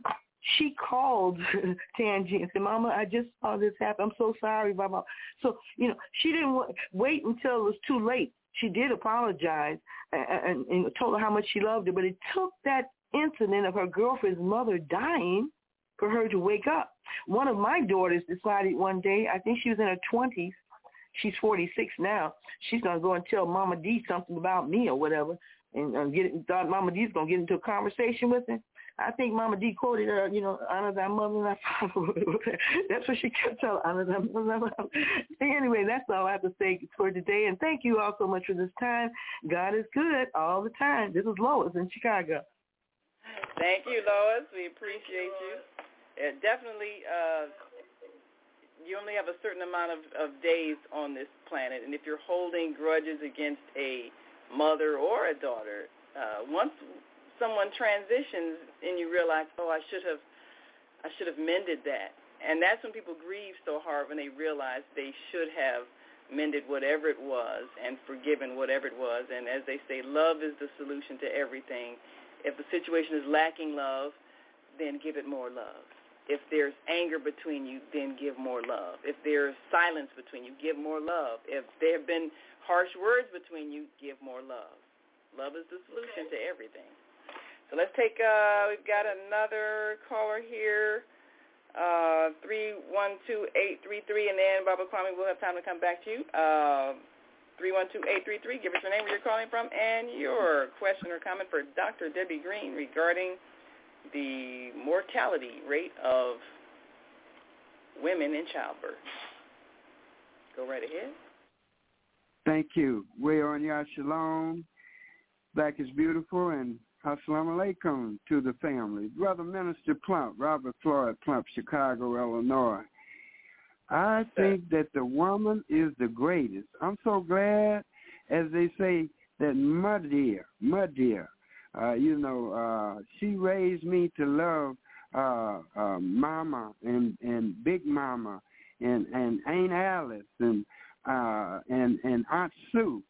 she called Tangi and said, Mama, I just saw this happen. I'm so sorry, blah, blah. So, you know, she didn't wait until it was too late. She did apologize and, and, and told her how much she loved her, but it took that incident of her girlfriend's mother dying for her to wake up. One of my daughters decided one day, I think she was in her 20s, she's 46 now, she's going to go and tell Mama D something about me or whatever and uh, get thought Mama D's going to get into a conversation with him. I think Mama D quoted her, you know, honor thy mother and thy father. that's what she kept telling, honor thy mother and thy father. Anyway, that's all I have to say for today. And thank you all so much for this time. God is good all the time. This is Lois in Chicago. Thank you, Lois. We appreciate you. It definitely, uh, you only have a certain amount of, of days on this planet. And if you're holding grudges against a mother or a daughter, uh, once someone transitions and you realize, oh, I should have, I should have mended that. And that's when people grieve so hard when they realize they should have mended whatever it was and forgiven whatever it was. And as they say, love is the solution to everything. If the situation is lacking love, then give it more love. If there's anger between you, then give more love. If there's silence between you, give more love. If there have been harsh words between you, give more love. Love is the solution to everything. So let's take, uh, we've got another caller here, uh, 312833, and then Baba Kwame, we'll have time to come back to you. Uh, 312833, give us your name, where you're calling from, and your question or comment for Dr. Debbie Green regarding the mortality rate of women in childbirth. Go right ahead. Thank you. We're on Yah Shalom. Black is beautiful, and Assalamu alaikum to the family. Brother Minister Plump, Robert Floyd Plump, Chicago, Illinois. I think that the woman is the greatest. I'm so glad, as they say, that mud dear, mud dear, uh, you know, uh, she raised me to love uh, uh, Mama and and Big Mama and and Aunt Alice and uh, and and Aunt Sue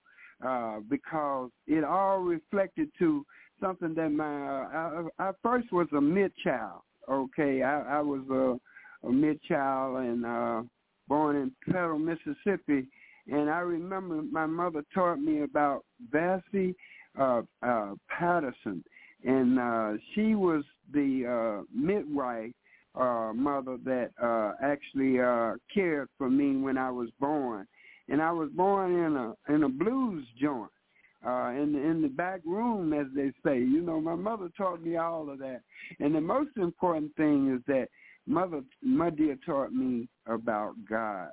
uh, because it all reflected to something that my I, I first was a mid child. Okay, I, I was a, a mid child and uh, born in Petal, Mississippi, and I remember my mother taught me about Vassie uh, uh, Patterson, and uh, she was the uh, midwife uh, mother that uh, actually uh, cared for me when I was born, and I was born in a in a blues joint uh, in the, in the back room, as they say. You know, my mother taught me all of that, and the most important thing is that mother, my dear, taught me about God.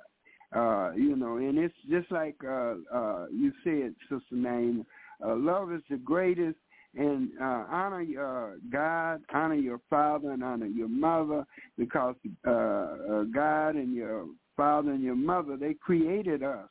Uh, you know, and it's just like uh, uh, you said, Sister Naimah. Uh, love is the greatest, and uh, honor uh, God, honor your father, and honor your mother, because uh, uh, God and your father and your mother they created us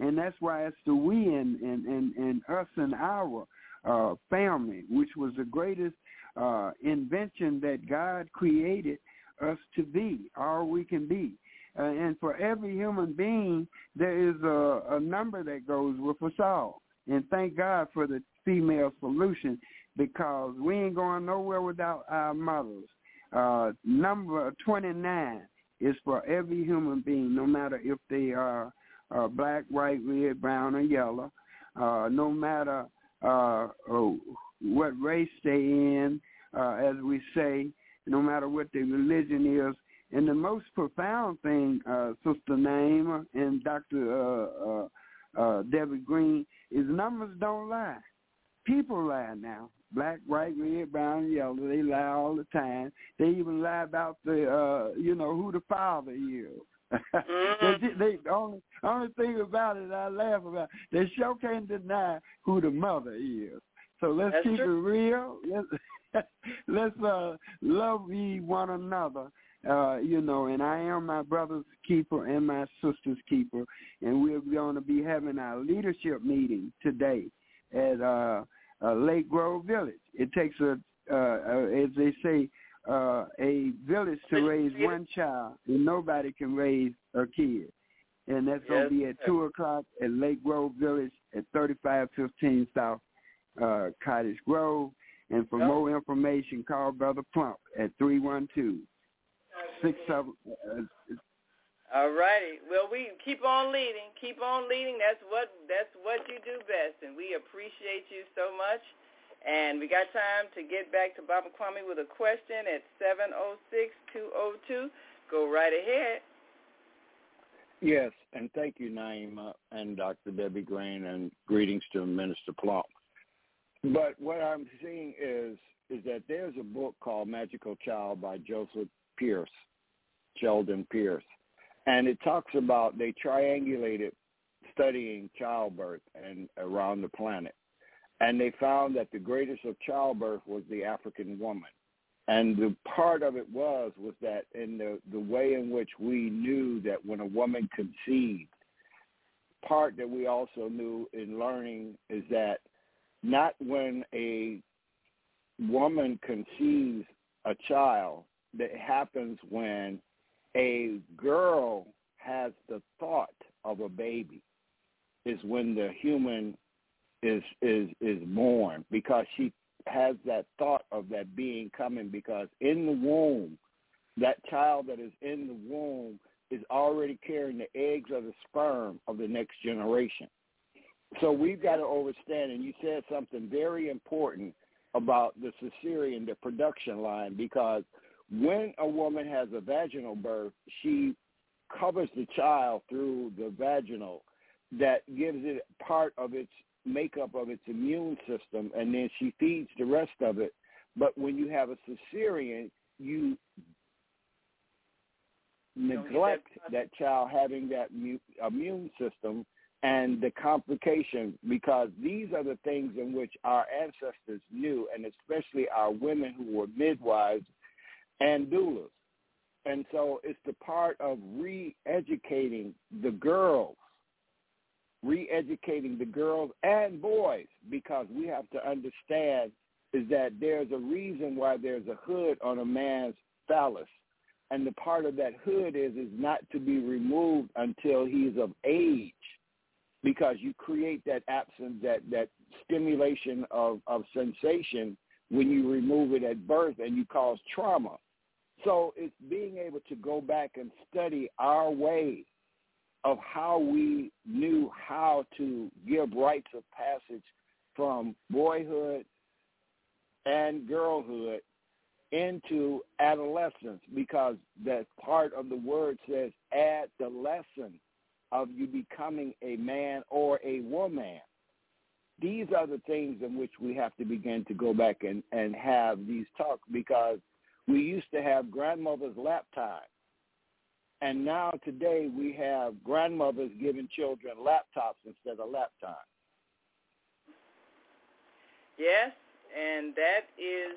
and that's why it's the we and and and, us and our uh, family, which was the greatest uh, invention that God created us to be, all we can be. Uh, and for every human being, there is a, a number that goes with us all. And thank God for the female solution because we ain't going nowhere without our mothers. Uh, number 29 is for every human being, no matter if they are uh, black, white, red, brown, or yellow, uh, no matter uh, oh, what race they in, uh, as we say, no matter what their religion is. And the most profound thing, uh, Sister Naimah and Dr. Uh, uh, uh, Debbie Green, is numbers don't lie. People lie now. Black, white, red, brown, yellow. They lie all the time. They even lie about the, uh, you know, who the father is. Mm-hmm. they, they only only thing about it I laugh about they sure can't deny who the mother is. So let's That's keep true. it real. Let's let's uh, love ye one another. Uh, you know, and I am my brother's keeper and my sister's keeper, and we're going to be having our leadership meeting today at uh, uh, Lake Grove Village. It takes a, uh, uh, as they say, uh, a village to raise one child, and nobody can raise a kid. And that's going to be at 2 o'clock at Lake Grove Village at 3515 South uh, Cottage Grove. And for more information, call Brother Plump at 312 67 all righty. Well, we keep on leading. Keep on leading. That's what that's what you do best, and we appreciate you so much. And we got time to get back to Baba Kwame with a question at seven oh six two oh two. Go right ahead. Yes, and thank you, Naimah and Dr. Debbie Green, and greetings to Minister Plump. But what I'm seeing is is that there's a book called Magical Child by Joseph Pearce, Chilton Pearce, and it talks about they triangulated studying childbirth and around the planet, and they found that the greatest of childbirth was the African woman. And the part of it was was that in the the way in which we knew that when a woman conceived, part that we also knew in learning is that not when a woman conceives a child that happens when a girl has the thought of a baby is when the human is is is born because she has that thought of that being coming because in the womb that child that is in the womb is already carrying the eggs or the sperm of the next generation. So we've got to understand and you said something very important about the cesarean the production line because when a woman has a vaginal birth, she covers the child through the vaginal that gives it part of its makeup of its immune system and then she feeds the rest of it. But when you have a cesarean, you neglect that child having that immune system and the complication because these are the things in which our ancestors knew and especially our women who were midwives and doulas. And so it's the part of re-educating the girls, re-educating the girls and boys because we have to understand is that there's a reason why there's a hood on a man's phallus. And the part of that hood is is not to be removed until he's of age because you create that absence, that, that stimulation of, of sensation when you remove it at birth and you cause trauma. So it's being able to go back and study our way of how we knew how to give rites of passage from boyhood and girlhood into adolescence because that part of the word says add the lesson of you becoming a man or a woman. These are the things in which we have to begin to go back and, and have these talks because we used to have grandmother's lap time. And now today we have grandmothers giving children laptops instead of lap. Yes, and that is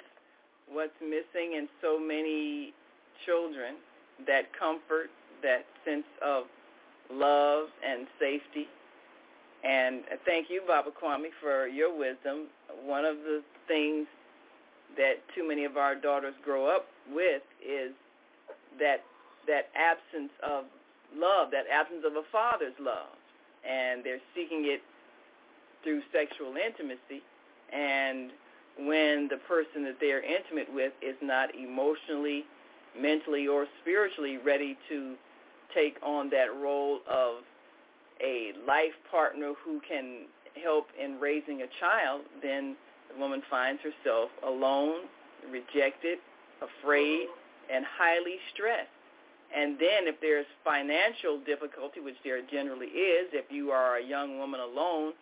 what's missing in so many children, that comfort, that sense of love and safety. And thank you, Baba Kwame, for your wisdom. One of the things that too many of our daughters grow up with is that that absence of love, that absence of a father's love, and they're seeking it through sexual intimacy. And when the person that they're intimate with is not emotionally, mentally, or spiritually ready to take on that role of a life partner who can help in raising a child, then the woman finds herself alone, rejected, afraid, and highly stressed. And then if there's financial difficulty, which there generally is, if you are a young woman alone,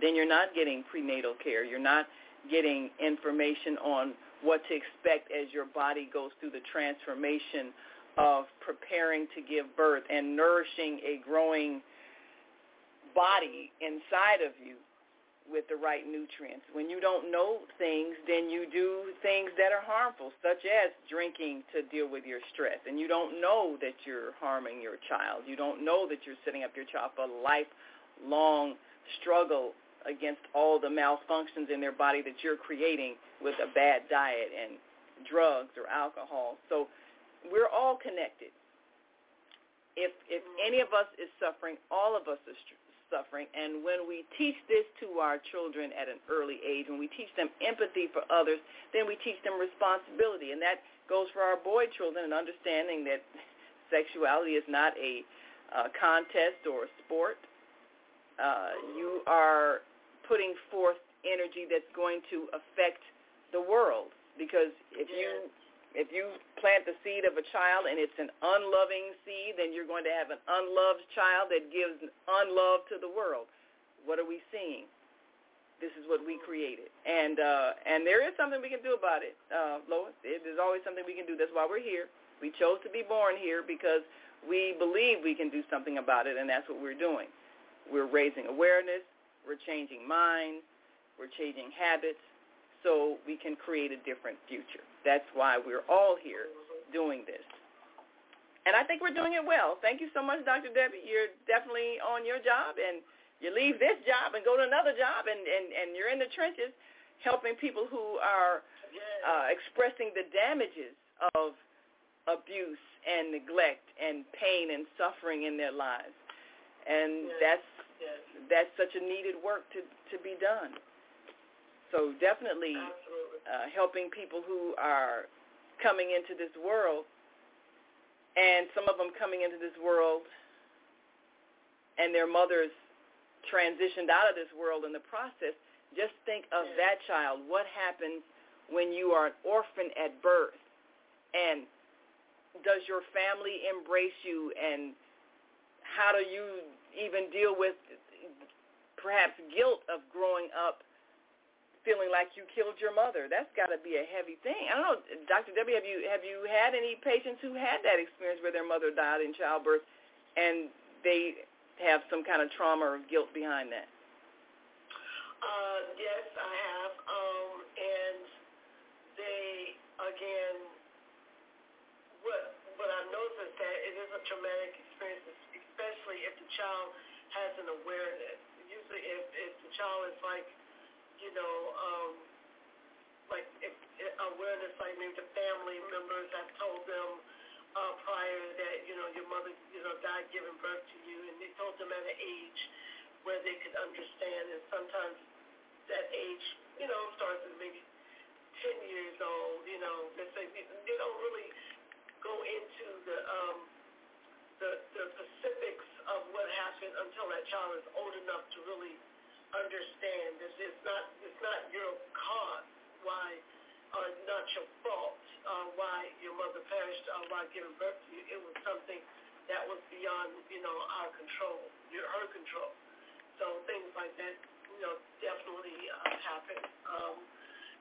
then you're not getting prenatal care. You're not getting information on what to expect as your body goes through the transformation of preparing to give birth and nourishing a growing body inside of you with the right nutrients. When you don't know things, then you do things that are harmful, such as drinking to deal with your stress. And you don't know that you're harming your child. You don't know that you're setting up your child for a lifelong struggle against all the malfunctions in their body that you're creating with a bad diet and drugs or alcohol. So we're all connected. If if any of us is suffering, all of us suffering. And when we teach this to our children at an early age, when we teach them empathy for others, then we teach them responsibility. And that goes for our boy children and understanding that sexuality is not a uh, contest or a sport. Uh, you are putting forth energy that's going to affect the world because if you if you plant the seed of a child and it's an unloving seed, then you're going to have an unloved child that gives unlove to the world. What are we seeing? This is what we created, and uh, and there is something we can do about it, uh, Lois. There's always something we can do. That's why we're here. We chose to be born here because we believe we can do something about it, and that's what we're doing. We're raising awareness. We're changing minds. We're changing habits so we can create a different future. That's why we're all here doing this. And I think we're doing it well. Thank you so much, Dr. Debbie. You're definitely on your job, and you leave this job and go to another job, and, and, and you're in the trenches helping people who are uh, expressing the damages of abuse and neglect and pain and suffering in their lives. And that's that's such a needed work to, to be done. So definitely uh, helping people who are coming into this world, and some of them coming into this world, and their mothers transitioned out of this world in the process. Just think of that child. What happens when you are an orphan at birth? And does your family embrace you? And how do you even deal with perhaps guilt of growing up feeling like you killed your mother. That's got to be a heavy thing. I don't know, Dr. Debbie, have you have you had any patients who had that experience where their mother died in childbirth, and they have some kind of trauma or guilt behind that? Uh, yes, I have, um, and they again, what what I noticed is that it is a traumatic experience, especially if the child has an awareness. Usually, if if the child is like you know, um, like if, if awareness, like maybe the family members have told them uh, prior that, you know, your mother, you know, died giving birth to you, and they told them at an age where they could understand, and sometimes that age, you know, starts at maybe 10 years old, you know, they say they don't really go into the, um, the, the specifics of what happened until that child is old enough to really understand that it's not it's not your cause why or not your fault uh, why your mother perished or why giving birth to you. It was something that was beyond you know our control, your her control. So things like that, you know, definitely uh, happen. Um,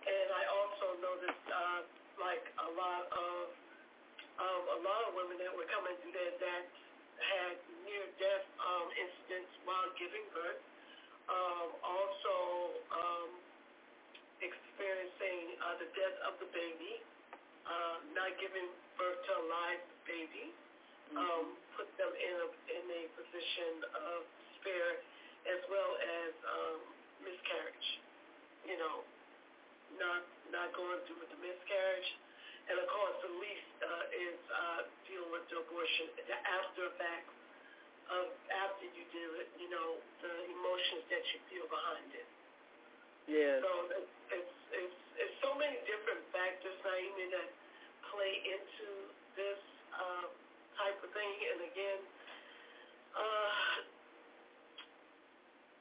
and I also noticed uh, like a lot of um, a lot of women that were coming through there that had near death um, incidents while giving birth um, also um, experiencing uh, the death of the baby, uh, not giving birth to a live baby, mm-hmm. um, put them in a, in a position of despair as well as um, miscarriage. You know, not not going through with the miscarriage. And of course, the least uh, is uh, dealing with the abortion, the after effects of after you do it, you know, the emotions that you feel behind it. Yeah. So it's it's it's so many different factors, Naomi, that play into this uh, type of thing. And again, uh,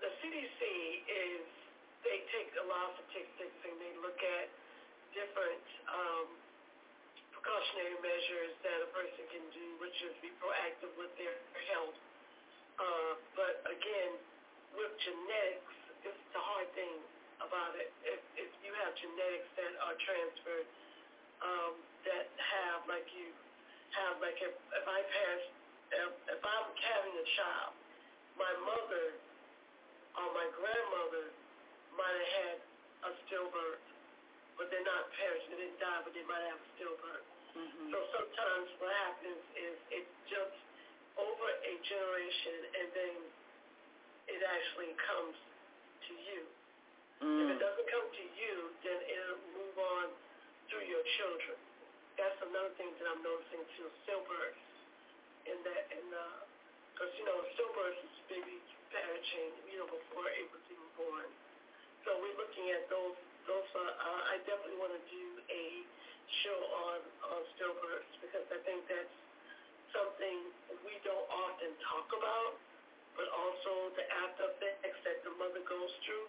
the CDC is they take a lot of statistics and they look at different um, precautionary measures that a person can do, which is be proactive with their health uh, but again, with genetics, it's the hard thing about it. If, if you have genetics that are transferred, um, that have like you have like if, if I pass, if, if I'm having a child, my mother or my grandmother might have had a stillbirth, but they're not parents. They didn't die, but they might have a stillbirth. Mm-hmm. So sometimes what happens is it jumps over a generation and then it actually comes to you. Mm. If it mm. doesn't come to you, then it'll move on through your children. That's another thing that I'm noticing too. Stillbirths in that in because uh, you know stillbirths is baby parenting, you know, before it was even born. So we're looking at those. Those are, uh, I definitely want to do a show on on stillbirths because I think that's something we don't often talk about, but also the after that the mother goes through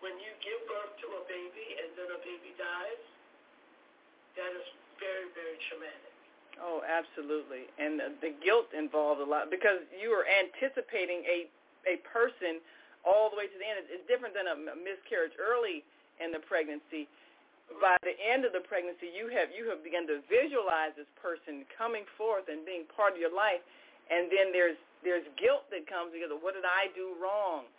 when you give birth to a baby and then a baby dies. That is very very traumatic. Oh, absolutely. And the, the guilt involved a lot because you are anticipating a a person all the way to the end. It's different than a miscarriage early in the pregnancy. By the end of the pregnancy, you have you have begun to visualize this person coming forth and being part of your life, and then there's there's guilt that comes because of what did I do wrong,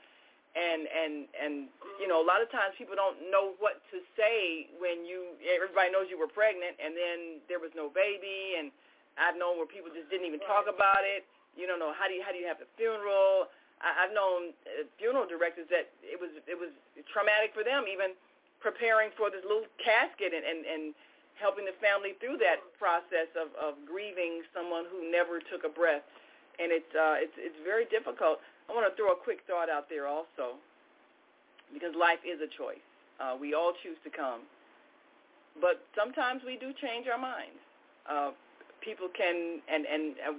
and and and you know a lot of times people don't know what to say when you everybody knows you were pregnant and then there was no baby, and I've known where people just didn't even talk about it. You don't know how do you how do you have the funeral? I, I've known uh, funeral directors that it was it was traumatic for them even preparing for this little casket and and, and helping the family through that process of, of grieving someone who never took a breath, and it's uh, it's it's very difficult. I want to throw a quick thought out there also, because life is a choice. Uh, we all choose to come, but sometimes we do change our minds. Uh, people can, and and uh,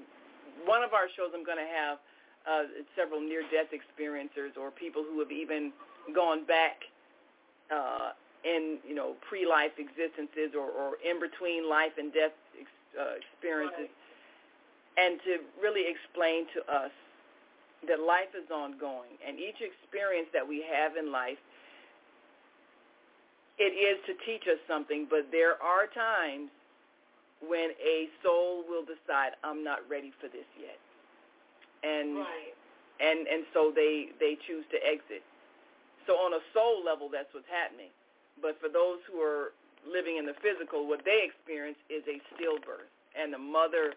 one of our shows I'm going to have uh, several near-death experiencers or people who have even gone back uh, in you know pre-life existences or, or in between life and death ex- uh, experiences, right. and to really explain to us that life is ongoing and each experience that we have in life it is to teach us something, but there are times when a soul will decide, I'm not ready for this yet and right. and and so they they choose to exit. So on a soul level, that's what's happening. But for those who are living in the physical, what they experience is a stillbirth, and the mother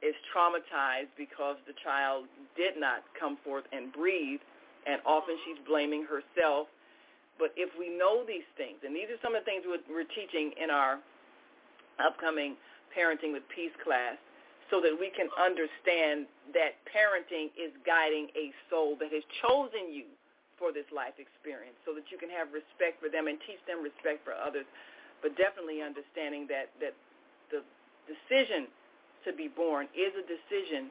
is traumatized because the child did not come forth and breathe, and often she's blaming herself. But if we know these things, and these are some of the things we're teaching in our upcoming Parenting with Peace class, so that we can understand that parenting is guiding a soul that has chosen you for this life experience so that you can have respect for them and teach them respect for others, but definitely understanding that, that the decision to be born is a decision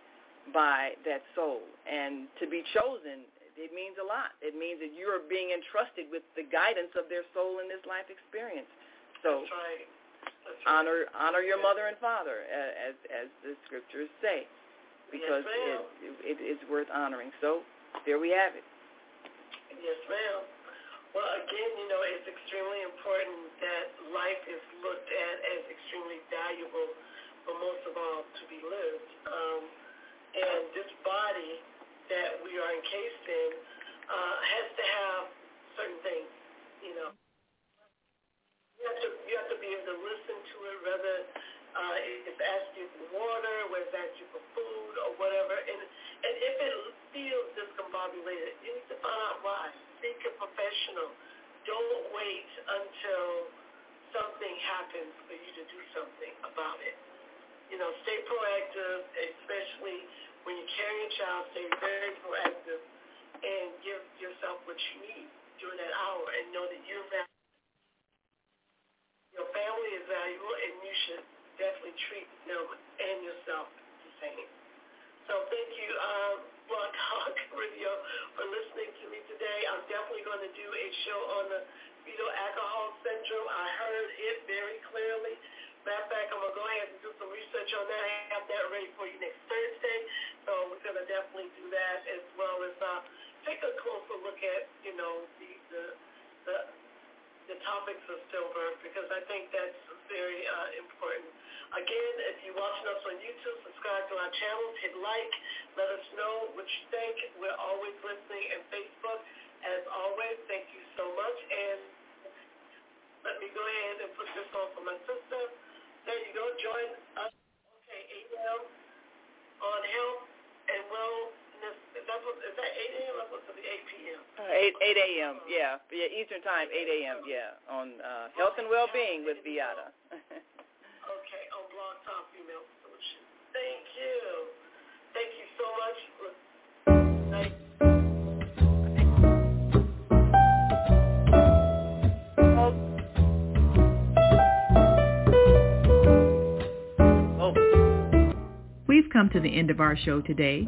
by that soul. And to be chosen, it means a lot. It means that you are being entrusted with the guidance of their soul in this life experience. So That's right honor honor your mother and father, as as the scriptures say, because yes, it, it is worth honoring. So there we have it. Yes, ma'am. Well, again, you know, it's extremely important that life is looked at as extremely valuable, but most of all, to be lived. Um, and this body that we are encased in uh, has to have certain things, you know you have to you have to be able to listen to it, whether uh, it's asking for water, whether it's asking for food or whatever. And and if it feels discombobulated, you need to find out why. Seek a professional. Don't wait until something happens for you to do something about it. You know, stay proactive, especially when you carry a child. Stay very proactive and give yourself what you need during that hour, and know that you're valuable your family is valuable, and you should treat them and yourself the same. So thank you, um, Blog Talk Radio, for listening to me today. I'm definitely going to do a show on the fetal alcohol syndrome. I heard it very clearly. Matter of fact, I'm going to go ahead and do some research on that. I have that ready for you next Thursday. So we're going to definitely do that as well as uh, take a closer look at, you know, the, the, the the topics of stillbirth because I think that's very uh, important. Again, if you're watching us on YouTube, subscribe to our channels, hit like, let us know what you think. We're always listening and Facebook. As always, thank you so much. And let me go ahead and put this on for my sister. There you go. Join us. Okay, 8 a.m. on health and well 8 a.m. 8 a.m., uh, yeah. Yeah, Eastern Time, 8 a.m., yeah, on uh, Health and Well-Being with Viata. okay, on Blog Talk Female Solutions. Thank you. Thank you so much. We've come to the end of our show today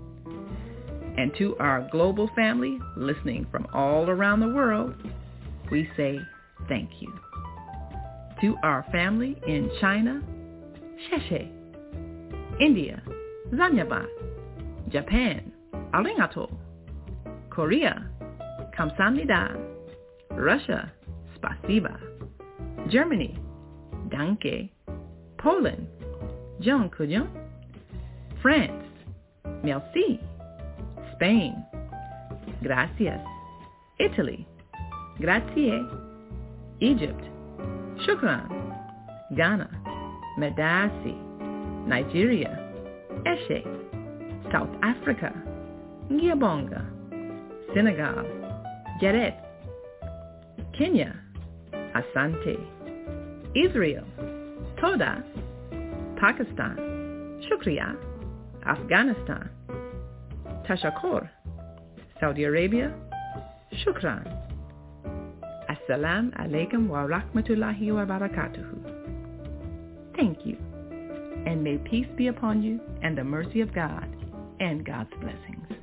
And to our global family listening from all around the world, we say thank you. To our family in China, Sheshe, India, Zanyaba, Japan, Arigato, Korea, Kamsamnida, Russia, Spasiba, Germany, Danke, Poland, Kujon, France, Merci, Spain, Gracias, Italy, Grazie, Egypt, Shukran, Ghana, Medasi, Nigeria, Eshe, South Africa, Ngiyabonga, Senegal, Geret, Kenya, Asante, Israel, Toda, Pakistan, Shukriya, Afghanistan, Tashakor, Saudi Arabia, Shukran. Assalamu alaikum wa rahmatullahi wa barakatuhu. Thank you, and may peace be upon you and the mercy of God and God's blessings.